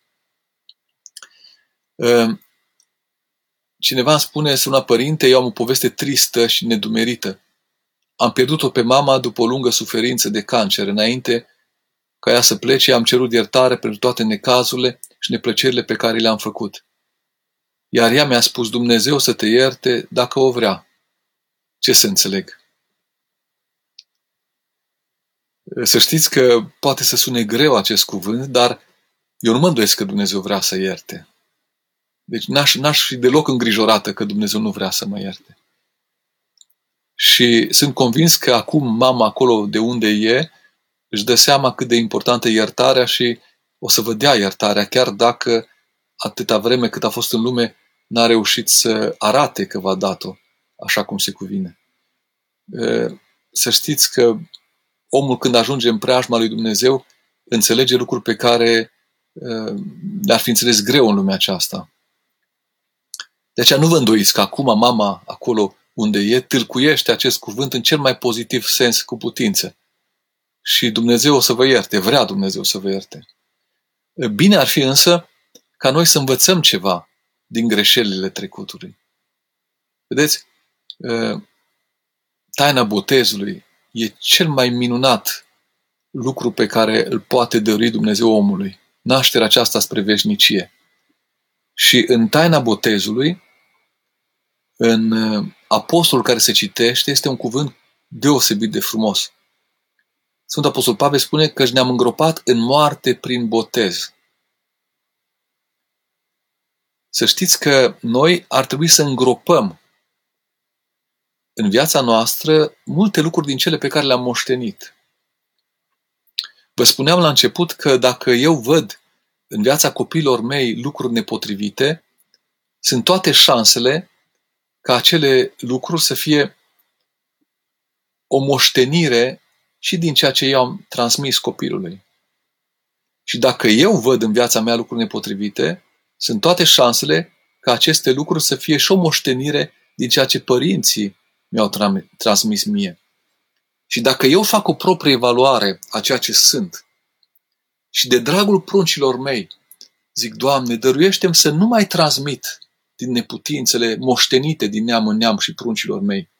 Cineva îmi spune, sună părinte, eu am o poveste tristă și nedumerită. Am pierdut-o pe mama după o lungă suferință de cancer. Înainte ca ea să plece, am cerut iertare pentru toate necazurile și neplăcerile pe care le-am făcut. Iar ea mi-a spus, Dumnezeu să te ierte dacă o vrea. Ce să înțeleg? Să știți că poate să sune greu acest cuvânt, dar eu nu mă îndoiesc că Dumnezeu vrea să ierte. Deci n-aș, n-aș fi deloc îngrijorată că Dumnezeu nu vrea să mă ierte. Și sunt convins că acum mama acolo de unde e își dă seama cât de importantă e iertarea și o să vă dea iertarea, chiar dacă atâta vreme cât a fost în lume n-a reușit să arate că v-a dat-o așa cum se cuvine. Să știți că omul când ajunge în preajma lui Dumnezeu înțelege lucruri pe care le-ar fi înțeles greu în lumea aceasta. De aceea nu vă îndoiți că acum mama acolo unde e tâlcuiește acest cuvânt în cel mai pozitiv sens cu putință. Și Dumnezeu o să vă ierte, vrea Dumnezeu să vă ierte. Bine ar fi însă ca noi să învățăm ceva din greșelile trecutului. Vedeți, taina botezului e cel mai minunat lucru pe care îl poate dări Dumnezeu omului. Nașterea aceasta spre veșnicie. Și în taina botezului, în uh, apostolul care se citește, este un cuvânt deosebit de frumos. Sfântul Apostol Pavel spune că ne-am îngropat în moarte prin botez. Să știți că noi ar trebui să îngropăm în viața noastră multe lucruri din cele pe care le-am moștenit. Vă spuneam la început că dacă eu văd în viața copiilor mei lucruri nepotrivite, sunt toate șansele ca acele lucruri să fie o moștenire și din ceea ce eu am transmis copilului. Și dacă eu văd în viața mea lucruri nepotrivite, sunt toate șansele ca aceste lucruri să fie și o moștenire din ceea ce părinții mi-au tra- transmis mie. Și dacă eu fac o proprie evaluare a ceea ce sunt și de dragul pruncilor mei, zic, Doamne, dăruiește să nu mai transmit din neputințele moștenite din neam în neam și pruncilor mei.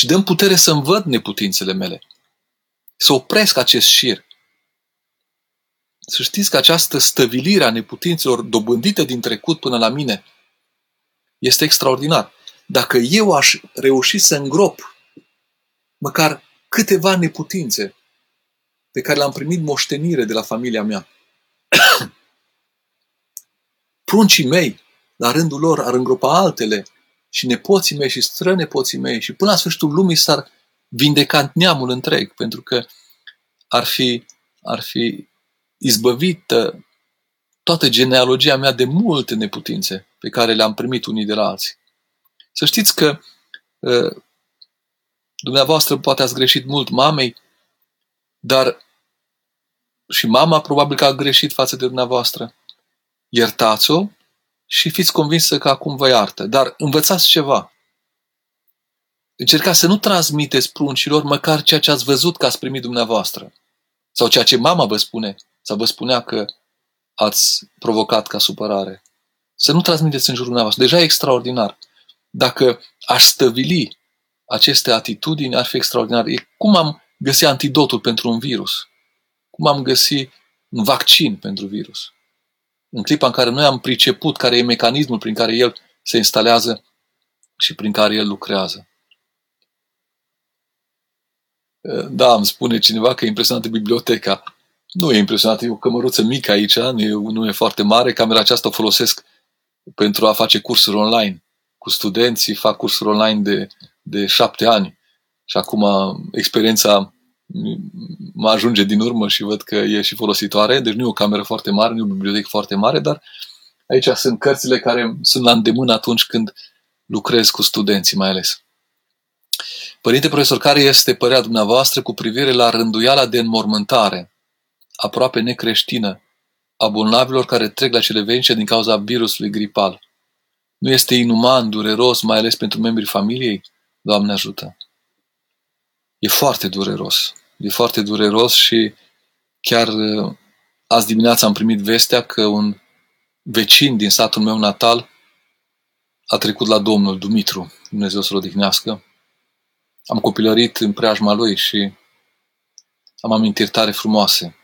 Și dăm putere să-mi văd neputințele mele. Să opresc acest șir. Să știți că această stăvilire a neputințelor dobândite din trecut până la mine este extraordinar. Dacă eu aș reuși să îngrop măcar câteva neputințe pe care le-am primit moștenire de la familia mea, pruncii mei, la rândul lor, ar îngropa altele și nepoții mei și strănepoții mei și până la sfârșitul lumii s-ar vindeca neamul întreg, pentru că ar fi, ar fi izbăvită toată genealogia mea de multe neputințe pe care le-am primit unii de la alții. Să știți că uh, dumneavoastră poate ați greșit mult mamei, dar și mama probabil că a greșit față de dumneavoastră. Iertați-o și fiți convinsă că acum vă iartă. Dar învățați ceva. Încercați să nu transmiteți pruncilor măcar ceea ce ați văzut că ați primit dumneavoastră. Sau ceea ce mama vă spune sau vă spunea că ați provocat ca supărare. Să nu transmiteți în jurul dumneavoastră. Deja e extraordinar. Dacă aș stăvili aceste atitudini, ar fi extraordinar. E cum am găsit antidotul pentru un virus? Cum am găsit un vaccin pentru virus? În clipa în care noi am priceput care e mecanismul prin care el se instalează și prin care el lucrează. Da, îmi spune cineva că e impresionantă biblioteca. Nu e impresionantă, e o cămăruță mică aici, nu e, nu e foarte mare. Camera aceasta o folosesc pentru a face cursuri online. Cu studenții fac cursuri online de, de șapte ani. Și acum experiența mă ajunge din urmă și văd că e și folositoare, deci nu e o cameră foarte mare, nu e o bibliotecă foarte mare, dar aici sunt cărțile care sunt la îndemână atunci când lucrez cu studenții mai ales. Părinte profesor, care este părerea dumneavoastră cu privire la rânduiala de înmormântare, aproape necreștină, a bolnavilor care trec la cele veșnice din cauza virusului gripal? Nu este inuman, dureros, mai ales pentru membrii familiei? Doamne ajută! E foarte dureros. E foarte dureros și chiar uh, azi dimineața am primit vestea că un vecin din satul meu natal a trecut la Domnul Dumitru, Dumnezeu să-l odihnească. Am copilărit în preajma lui și am amintiri tare frumoase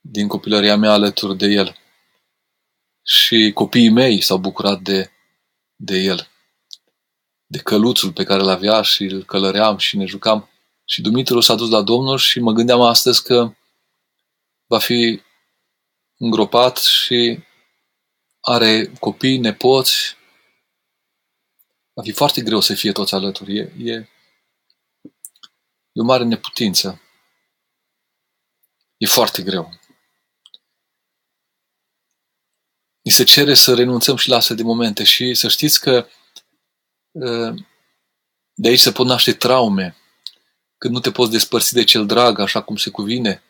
din copilăria mea alături de el. Și copiii mei s-au bucurat de, de el, de căluțul pe care îl avea și îl călăream și ne jucam. Și Dumitru s-a dus la Domnul și mă gândeam astăzi că va fi îngropat și are copii, nepoți. Va fi foarte greu să fie toți alături. E, e, e o mare neputință. E foarte greu. Ni se cere să renunțăm și la astfel de momente și să știți că ă, de aici se pot naște traume, când nu te poți despărți de cel drag așa cum se cuvine,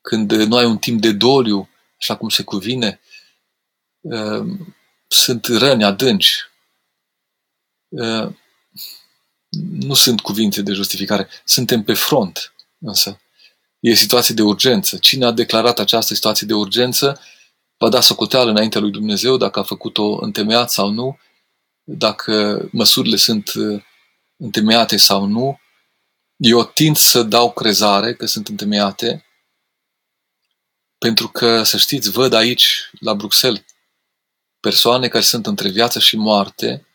când nu ai un timp de doliu așa cum se cuvine, ă, sunt răni adânci. Ă, nu sunt cuvinte de justificare. Suntem pe front, însă. E situație de urgență. Cine a declarat această situație de urgență va da socoteală înaintea lui Dumnezeu dacă a făcut-o întemeiat sau nu, dacă măsurile sunt uh, întemeiate sau nu. Eu tind să dau crezare că sunt întemeiate, pentru că, să știți, văd aici, la Bruxelles, persoane care sunt între viață și moarte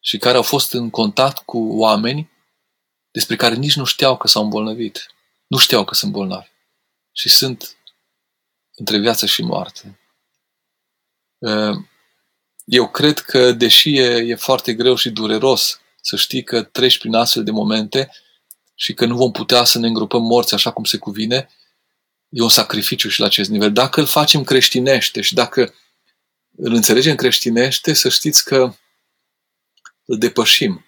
și care au fost în contact cu oameni despre care nici nu știau că s-au îmbolnăvit. Nu știau că sunt bolnavi. Și sunt între viață și moarte. Ehm, eu cred că, deși e, e foarte greu și dureros să știi că treci prin astfel de momente și că nu vom putea să ne îngropăm morți așa cum se cuvine, e un sacrificiu și la acest nivel. Dacă îl facem creștinește și dacă îl înțelegem creștinește, să știți că îl depășim,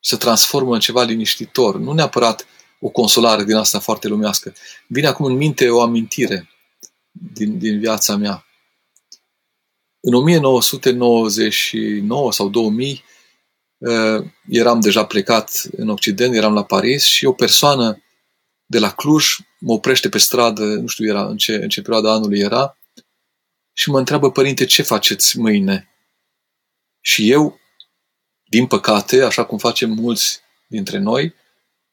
se transformă în ceva liniștitor, nu neapărat o consolare din asta foarte lumească. Vine acum în minte o amintire din, din viața mea. În 1999 sau 2000 uh, eram deja plecat în Occident, eram la Paris și o persoană de la Cluj mă oprește pe stradă, nu știu era, în, ce, în ce perioadă anului era, și mă întreabă, părinte, ce faceți mâine? Și eu, din păcate, așa cum facem mulți dintre noi,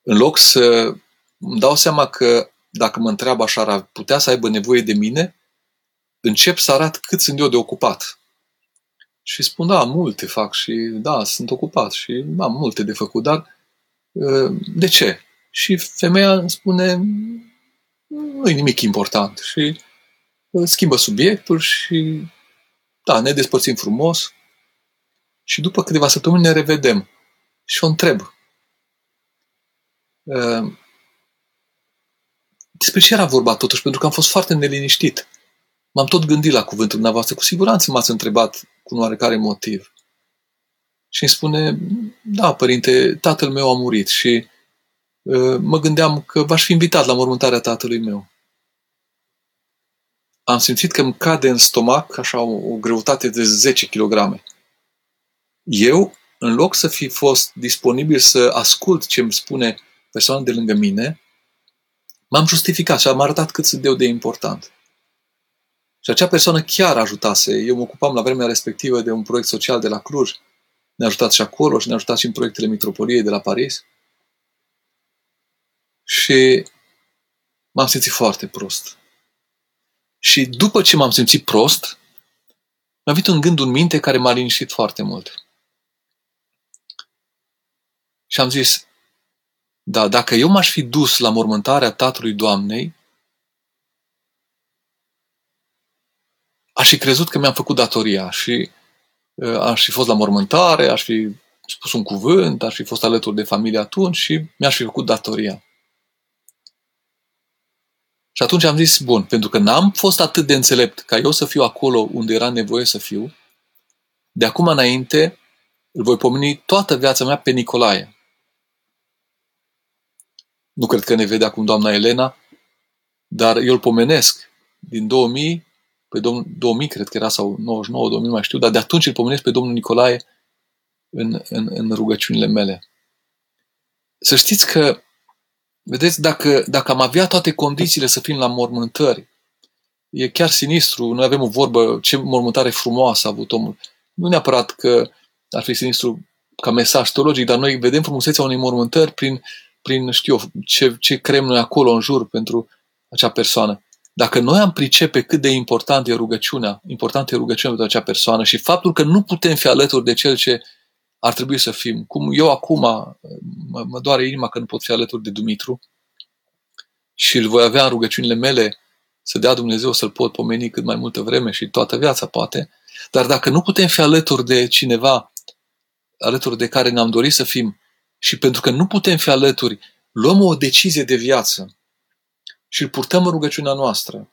în loc să îmi dau seama că dacă mă întreabă așa, ar putea să aibă nevoie de mine, încep să arat cât sunt eu de ocupat. Și spun, da, multe fac și da, sunt ocupat și am multe de făcut, dar ă, de ce? Și femeia îmi spune, nu e nimic important și schimbă subiectul și da, ne despărțim frumos și după câteva săptămâni ne revedem. Și o întreb, Ehm, despre ce era vorba totuși? Pentru că am fost foarte neliniștit. M-am tot gândit la cuvântul dumneavoastră. Cu siguranță m-ați întrebat cu un oarecare motiv. Și îmi spune, da, părinte, tatăl meu a murit și uh, mă gândeam că v-aș fi invitat la mormântarea tatălui meu. Am simțit că îmi cade în stomac așa o, o greutate de 10 kg. Eu, în loc să fi fost disponibil să ascult ce îmi spune persoana de lângă mine, m-am justificat și am arătat cât sunt eu de important. Și acea persoană chiar ajutase. Eu mă ocupam la vremea respectivă de un proiect social de la Cluj. Ne-a ajutat și acolo și ne-a ajutat și în proiectele Mitropoliei de la Paris. Și m-am simțit foarte prost. Și după ce m-am simțit prost, mi-a venit un gând în minte care m-a liniștit foarte mult. Și am zis, da, dacă eu m-aș fi dus la mormântarea tatălui Doamnei, aș fi crezut că mi-am făcut datoria și uh, aș fi fost la mormântare, aș fi spus un cuvânt, aș fi fost alături de familie atunci și mi-aș fi făcut datoria. Și atunci am zis, bun, pentru că n-am fost atât de înțelept ca eu să fiu acolo unde era nevoie să fiu, de acum înainte îl voi pomeni toată viața mea pe Nicolae. Nu cred că ne vede acum doamna Elena, dar eu îl pomenesc din 2000 pe domnul 2000, cred că era, sau 99, 2000, nu mai știu, dar de atunci îl pomenesc pe domnul Nicolae în, în, în rugăciunile mele. Să știți că, vedeți, dacă, dacă am avea toate condițiile să fim la mormântări, e chiar sinistru. Noi avem o vorbă, ce mormântare frumoasă a avut omul. Nu neapărat că ar fi sinistru ca mesaj teologic, dar noi vedem frumusețea unei mormântări prin, prin știu eu, ce, ce creăm noi acolo în jur pentru acea persoană. Dacă noi am pricepe cât de important e rugăciunea, important e rugăciunea pentru acea persoană și faptul că nu putem fi alături de cel ce ar trebui să fim, cum eu acum mă, mă doare inima că nu pot fi alături de Dumitru și îl voi avea în rugăciunile mele să dea Dumnezeu să-l pot pomeni cât mai multă vreme și toată viața poate, dar dacă nu putem fi alături de cineva alături de care ne-am dorit să fim și pentru că nu putem fi alături, luăm o decizie de viață și îl purtăm în rugăciunea noastră.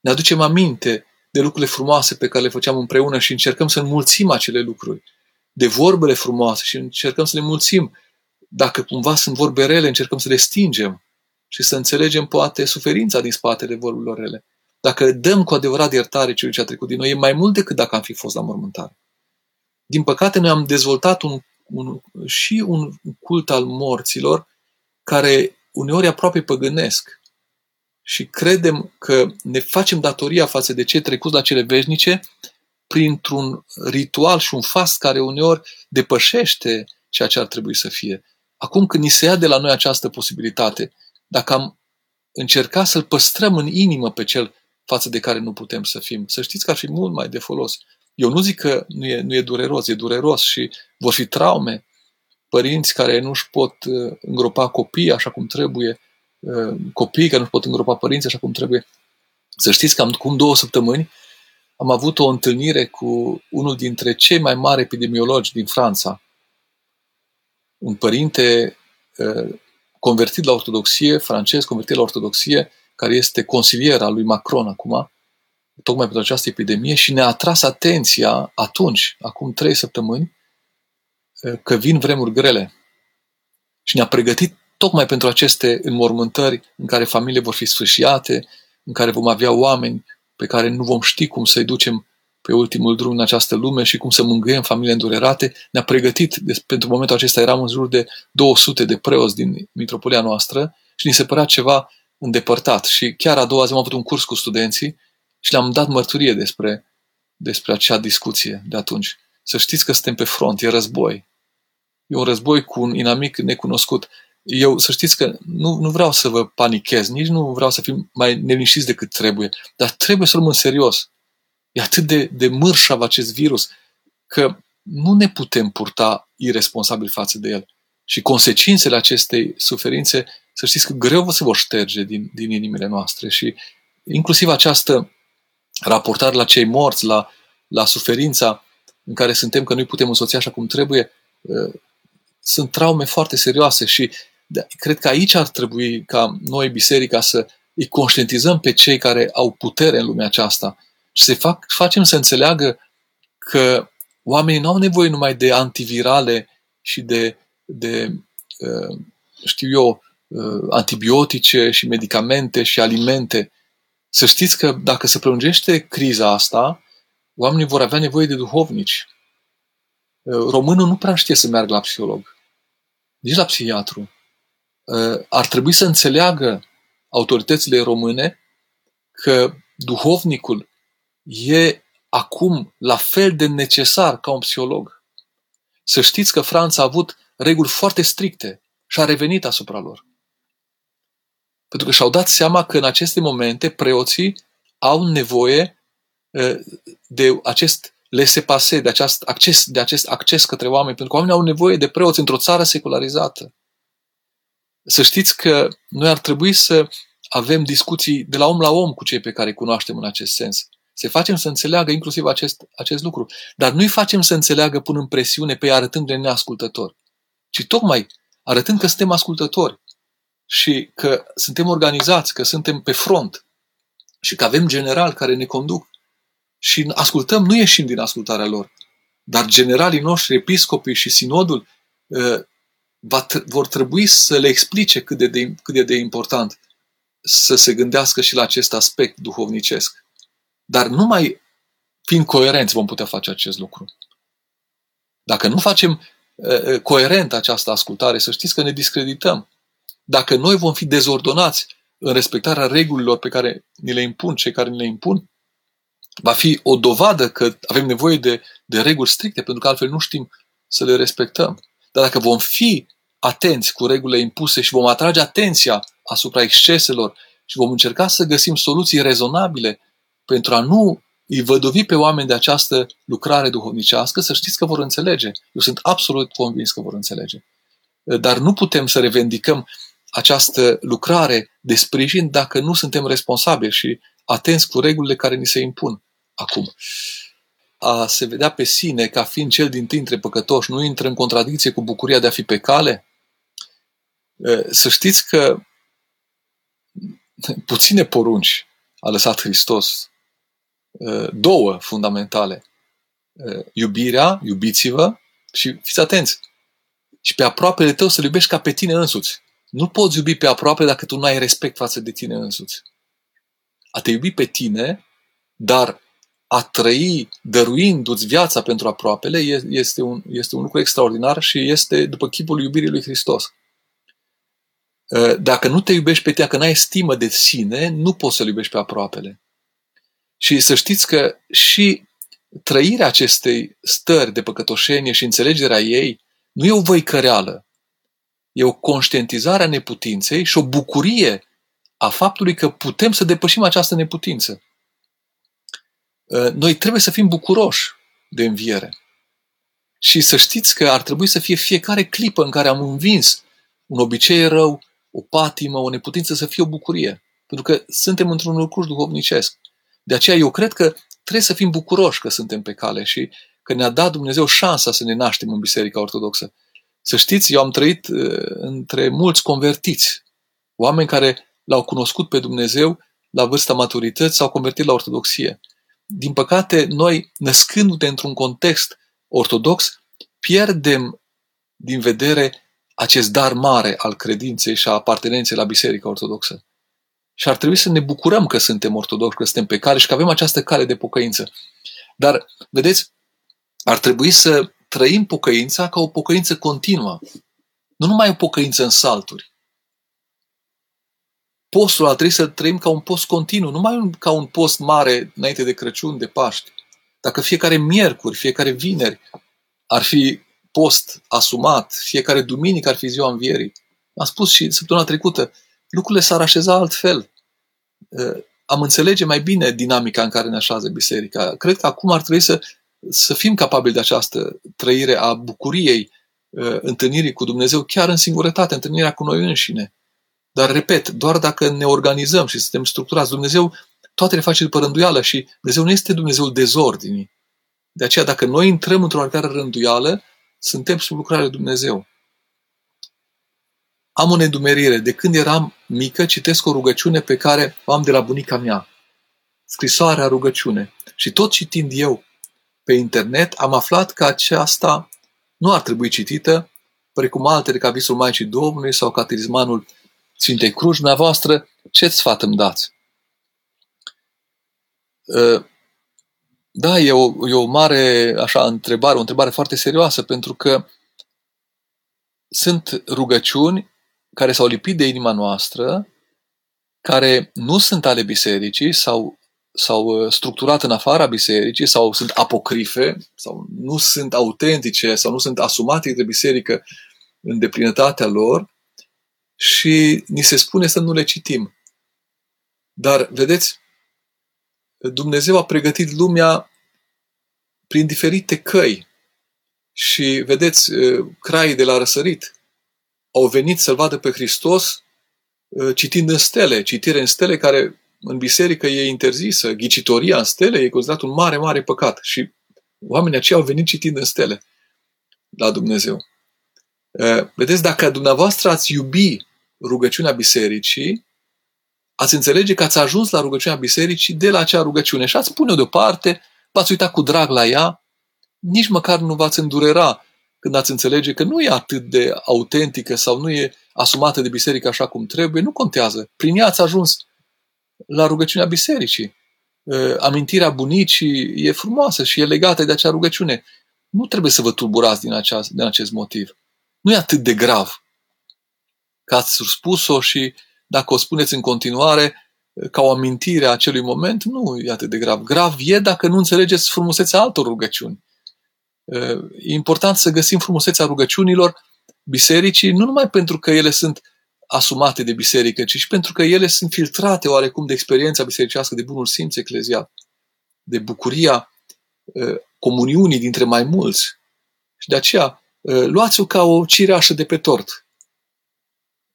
Ne aducem aminte de lucrurile frumoase pe care le făceam împreună și încercăm să înmulțim acele lucruri, de vorbele frumoase și încercăm să le mulțim. Dacă cumva sunt vorbe rele, încercăm să le stingem și să înțelegem poate suferința din spatele vorbelor rele. Dacă dăm cu adevărat iertare celui ce a trecut din noi, e mai mult decât dacă am fi fost la mormântare. Din păcate, noi am dezvoltat un, un, și un cult al morților care uneori aproape păgânesc. Și credem că ne facem datoria față de cei trecuți la cele veșnice printr-un ritual și un fast care uneori depășește ceea ce ar trebui să fie. Acum când ni se ia de la noi această posibilitate, dacă am încercat să-l păstrăm în inimă pe cel față de care nu putem să fim, să știți că ar fi mult mai de folos. Eu nu zic că nu e, nu e dureros, e dureros și vor fi traume. Părinți care nu își pot uh, îngropa copii așa cum trebuie, uh, copii care nu își pot îngropa părinți așa cum trebuie. Să știți că am, cum două săptămâni am avut o întâlnire cu unul dintre cei mai mari epidemiologi din Franța. Un părinte uh, convertit la ortodoxie, francez convertit la ortodoxie, care este consilier al lui Macron acum, tocmai pentru această epidemie și ne-a atras atenția atunci, acum trei săptămâni, că vin vremuri grele. Și ne-a pregătit tocmai pentru aceste înmormântări în care familiile vor fi sfârșiate, în care vom avea oameni pe care nu vom ști cum să-i ducem pe ultimul drum în această lume și cum să mângâiem familiile îndurerate. Ne-a pregătit, deci, pentru momentul acesta eram în jur de 200 de preoți din mitropolia noastră și ni se părea ceva îndepărtat. Și chiar a doua zi am avut un curs cu studenții și le-am dat mărturie despre, despre acea discuție de atunci. Să știți că suntem pe front, e război. E un război cu un inamic necunoscut. Eu, să știți că nu, nu vreau să vă panichez, nici nu vreau să fim mai neliniștiți decât trebuie, dar trebuie să luăm în serios. E atât de, de mărșav acest virus că nu ne putem purta irresponsabil față de el. Și consecințele acestei suferințe, să știți că greu se vor șterge din, din inimile noastre și inclusiv această raportare la cei morți, la, la suferința în care suntem că nu-i putem însoți așa cum trebuie, uh, sunt traume foarte serioase și cred că aici ar trebui ca noi, biserica, să îi conștientizăm pe cei care au putere în lumea aceasta și să fac, facem să înțeleagă că oamenii nu au nevoie numai de antivirale și de, de uh, știu eu, uh, antibiotice și medicamente și alimente, să știți că dacă se prelungește criza asta, oamenii vor avea nevoie de duhovnici. Uh, românul nu prea știe să meargă la psiholog, nici la psihiatru. Uh, ar trebui să înțeleagă autoritățile române că duhovnicul e acum la fel de necesar ca un psiholog. Să știți că Franța a avut reguli foarte stricte și a revenit asupra lor. Pentru că și-au dat seama că în aceste momente preoții au nevoie de acest lese-pase, de acest acces, de acest acces către oameni, pentru că oamenii au nevoie de preoți într-o țară secularizată. Să știți că noi ar trebui să avem discuții de la om la om cu cei pe care îi cunoaștem în acest sens. Să facem să înțeleagă inclusiv acest, acest lucru. Dar nu-i facem să înțeleagă punând presiune pe ei arătându-le neascultători, ci tocmai arătând că suntem ascultători și că suntem organizați, că suntem pe front și că avem generali care ne conduc și ascultăm, nu ieșim din ascultarea lor, dar generalii noștri, episcopii și sinodul ă, va, vor trebui să le explice cât de, de, cât de, de important să se gândească și la acest aspect duhovnicesc. Dar numai fiind coerenți vom putea face acest lucru. Dacă nu facem uh, coerent această ascultare, să știți că ne discredităm. Dacă noi vom fi dezordonați în respectarea regulilor pe care ni le impun cei care ni le impun, va fi o dovadă că avem nevoie de, de reguli stricte, pentru că altfel nu știm să le respectăm. Dar dacă vom fi atenți cu regulile impuse și vom atrage atenția asupra exceselor și vom încerca să găsim soluții rezonabile pentru a nu îi văduvi pe oameni de această lucrare duhovnicească, să știți că vor înțelege. Eu sunt absolut convins că vor înțelege. Dar nu putem să revendicăm această lucrare de sprijin dacă nu suntem responsabili și atenți cu regulile care ni se impun acum. A se vedea pe sine ca fiind cel din dintre păcătoși nu intră în contradicție cu bucuria de a fi pe cale? Să știți că puține porunci a lăsat Hristos. Două fundamentale. Iubirea, iubiți-vă și fiți atenți. Și pe aproapele tău să-l iubești ca pe tine însuți. Nu poți iubi pe aproape dacă tu nu ai respect față de tine însuți. A te iubi pe tine, dar a trăi dăruindu-ți viața pentru aproapele este un, este un lucru extraordinar și este după chipul iubirii lui Hristos. Ă, dacă nu te iubești pe tine, dacă n-ai stimă de sine, nu poți să-L iubești pe aproapele. Și să știți că și trăirea acestei stări de păcătoșenie și înțelegerea ei nu e o văicăreală, E o conștientizare a neputinței și o bucurie a faptului că putem să depășim această neputință. Ă, noi trebuie să fim bucuroși de înviere. Și să știți că ar trebui să fie fiecare clipă în care am învins un obicei rău, o patimă, o neputință să fie o bucurie. Pentru că suntem într-un lucru duhovnicesc. De aceea eu cred că trebuie să fim bucuroși că suntem pe cale și că ne-a dat Dumnezeu șansa să ne naștem în Biserica Ortodoxă. Să știți, eu am trăit uh, între mulți convertiți, oameni care l-au cunoscut pe Dumnezeu la vârsta maturității, s-au convertit la ortodoxie. Din păcate, noi, născându-ne într-un context ortodox, pierdem din vedere acest dar mare al credinței și a apartenenței la Biserica Ortodoxă. Și ar trebui să ne bucurăm că suntem ortodoxi, că suntem pe cale și că avem această cale de pocăință. Dar, vedeți, ar trebui să trăim pocăința ca o pocăință continuă. Nu numai o pocăință în salturi. Postul ar trebui să trăim ca un post continuu, nu mai ca un post mare înainte de Crăciun, de Paști. Dacă fiecare miercuri, fiecare vineri ar fi post asumat, fiecare duminică ar fi ziua învierii. Am spus și săptămâna trecută, lucrurile s-ar așeza altfel. Am înțelege mai bine dinamica în care ne așează biserica. Cred că acum ar trebui să să fim capabili de această trăire a bucuriei uh, întâlnirii cu Dumnezeu, chiar în singurătate, întâlnirea cu noi înșine. Dar, repet, doar dacă ne organizăm și suntem structurați, Dumnezeu toate le face după rânduială și Dumnezeu nu este Dumnezeul dezordinii. De aceea, dacă noi intrăm într-o oarecare rânduială, suntem sub lucrarea lui Dumnezeu. Am o nedumerire. De când eram mică, citesc o rugăciune pe care o am de la bunica mea. Scrisoarea rugăciune. Și tot citind eu pe internet, am aflat că aceasta nu ar trebui citită, precum altele ca Visul Maicii Domnului sau Caterismanul Sfintei Cruci. Dumneavoastră, ce sfat îmi dați? Ă, da, e o, e o mare așa, întrebare, o întrebare foarte serioasă, pentru că sunt rugăciuni care s-au lipit de inima noastră, care nu sunt ale bisericii sau sau uh, structurat în afara bisericii sau sunt apocrife sau nu sunt autentice sau nu sunt asumate de biserică în deplinătatea lor și ni se spune să nu le citim. Dar, vedeți, Dumnezeu a pregătit lumea prin diferite căi. Și, vedeți, uh, craii de la răsărit au venit să-L vadă pe Hristos uh, citind în stele, citire în stele care în biserică e interzisă, ghicitoria în stele e considerat un mare, mare păcat și oamenii aceia au venit citind în stele la Dumnezeu. Vedeți, dacă dumneavoastră ați iubi rugăciunea bisericii, ați înțelege că ați ajuns la rugăciunea bisericii de la acea rugăciune și ați pune-o deoparte, v-ați uita cu drag la ea, nici măcar nu v-ați îndurera când ați înțelege că nu e atât de autentică sau nu e asumată de biserică așa cum trebuie, nu contează. Prin ea ați ajuns la rugăciunea bisericii. uh, amintirea bunicii e frumoasă și e legată de acea rugăciune. Nu trebuie să vă tulburați din, acea, din acest motiv. Nu e atât de grav. Că ați spus-o și dacă o spuneți în continuare, ca o amintire a acelui moment, nu e atât de grav. Grav e dacă nu înțelegeți frumusețea altor rugăciuni. E important să găsim frumusețea rugăciunilor bisericii, nu numai pentru că ele sunt asumate de biserică, ci și pentru că ele sunt filtrate oarecum de experiența bisericească, de bunul simț eclezial, de bucuria comuniunii dintre mai mulți. Și de aceea, luați-o ca o cireașă de pe tort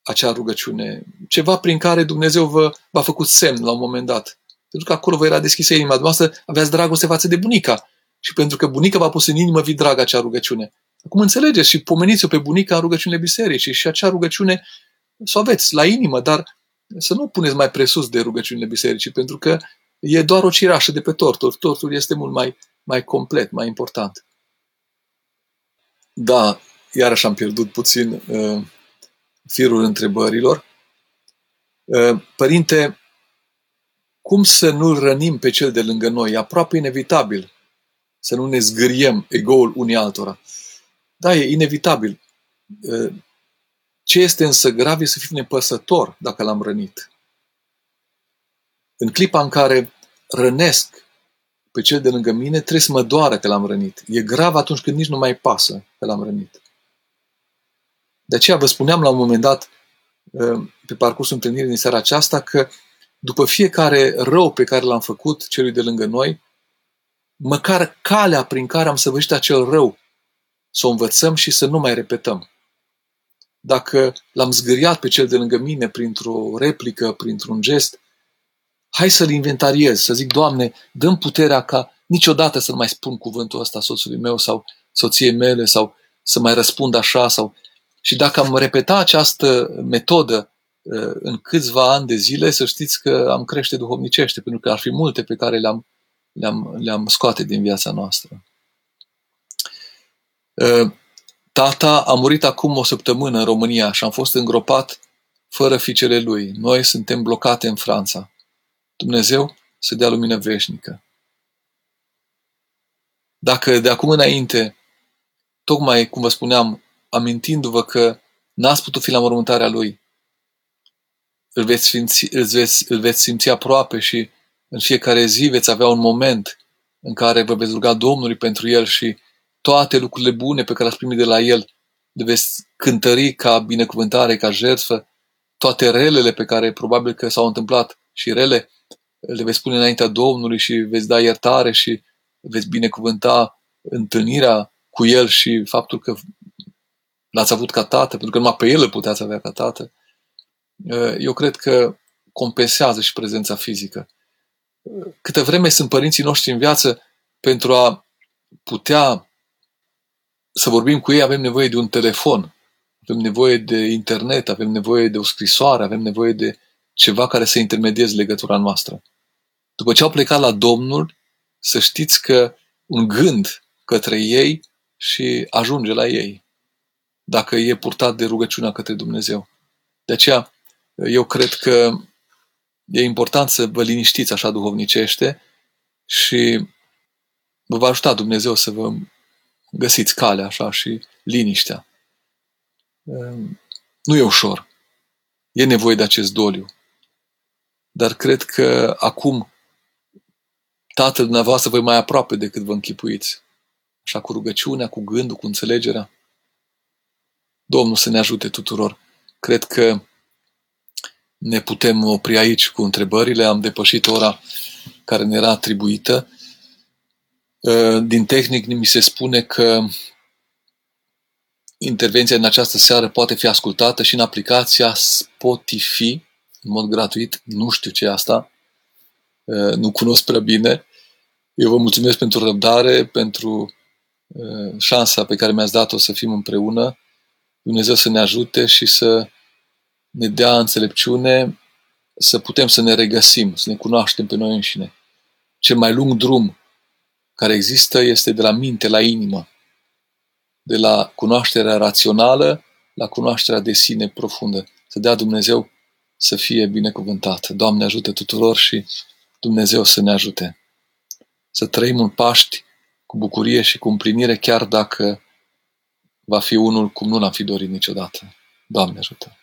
acea rugăciune, ceva prin care Dumnezeu vă, v-a făcut semn la un moment dat. Pentru că acolo vă era deschisă inima. Dumneavoastră aveați dragoste față de bunica. Și pentru că bunica v-a pus în inimă, vi dragă acea rugăciune. Acum înțelegeți și pomeniți-o pe bunica în rugăciunile bisericii și acea rugăciune să o aveți la inimă, dar să nu puneți mai presus de rugăciunile bisericii, pentru că e doar o cirașă de pe tort. Tortul este mult mai, mai complet, mai important. Da, iarăși am pierdut puțin uh, firul întrebărilor. Uh, părinte, cum să nu-l rănim pe cel de lângă noi? E aproape inevitabil să nu ne zgâriem egoul unii altora. Da, e inevitabil. Uh, ce este însă grav e să fim nepăsător dacă l-am rănit. În clipa în care rănesc pe cel de lângă mine, trebuie să mă doară că l-am rănit. E grav atunci când nici nu mai pasă că l-am rănit. De aceea vă spuneam la un moment dat, uh, pe parcursul întâlnirii din seara aceasta, că după fiecare rău pe care l-am făcut celui de lângă noi, măcar calea prin care am săvârșit acel rău, să o învățăm și să nu mai repetăm. Dacă l-am zgâriat pe cel de lângă mine printr-o replică, printr-un gest, hai să-l inventariez, să zic, Doamne, dăm puterea ca niciodată să nu mai spun cuvântul ăsta soțului meu sau soției mele sau să mai răspund așa sau și dacă am repeta această metodă uh, în câțiva ani de zile, să știți că am crește duhovnicește, pentru că ar fi multe pe care le-am, le-am, le-am scoate din viața noastră. Uh, tata a murit acum o săptămână în România și am fost îngropat fără fiicele lui. Noi suntem blocate în Franța. Dumnezeu să dea lumină veșnică. Dacă de acum înainte, tocmai cum vă spuneam, amintindu-vă că n-ați putut fi la mormântarea lui. Îl veți, simți, îl, veți, îl veți simți aproape și în fiecare zi veți avea un moment în care vă veți ruga Domnului pentru el și toate lucrurile bune pe care le-ați primit de la el le veți cântări ca binecuvântare, ca jertfă, toate relele pe care probabil că s-au întâmplat și rele, le veți pune înaintea Domnului și veți da iertare și veți binecuvânta întâlnirea cu El și faptul că l-ați avut ca tată, pentru că numai pe el îl puteați avea ca tată, uh, eu cred că compensează și prezența fizică. Câte vreme sunt părinții noștri în viață, pentru a putea să vorbim cu ei, avem nevoie de un telefon, avem nevoie de internet, avem nevoie de o scrisoare, avem nevoie de ceva care să intermedieze legătura noastră. După ce au plecat la Domnul, să știți că un gând către ei și ajunge la ei dacă e purtat de rugăciunea către Dumnezeu. De aceea, eu cred că e important să vă liniștiți așa duhovnicește și vă va ajuta Dumnezeu să vă găsiți calea așa și liniștea. Ehm, nu e ușor. E nevoie de acest doliu. Dar cred că acum Tatăl dumneavoastră vă mai aproape decât vă închipuiți. Așa cu rugăciunea, cu gândul, cu înțelegerea. Domnul să ne ajute tuturor. Cred că ne putem opri aici cu întrebările. Am depășit ora care ne era atribuită. Uh, din tehnic mi se spune că intervenția în această seară poate fi ascultată și în aplicația Spotify, în mod gratuit. Nu știu ce e asta. Uh, nu cunosc prea bine. Eu vă mulțumesc pentru răbdare, pentru uh, șansa pe care mi-ați dat-o să fim împreună Dumnezeu să ne ajute și să ne dea înțelepciune să putem să ne regăsim, să ne cunoaștem pe noi înșine. Cel mai lung drum care există este de la minte la inimă, de la cunoașterea rațională la cunoașterea de sine profundă. Să dea Dumnezeu să fie binecuvântat. Doamne ajută tuturor și Dumnezeu să ne ajute. Să trăim un Paști cu bucurie și cu împlinire, chiar dacă va fi unul cum nu l-am fi dorit niciodată. Doamne ajută!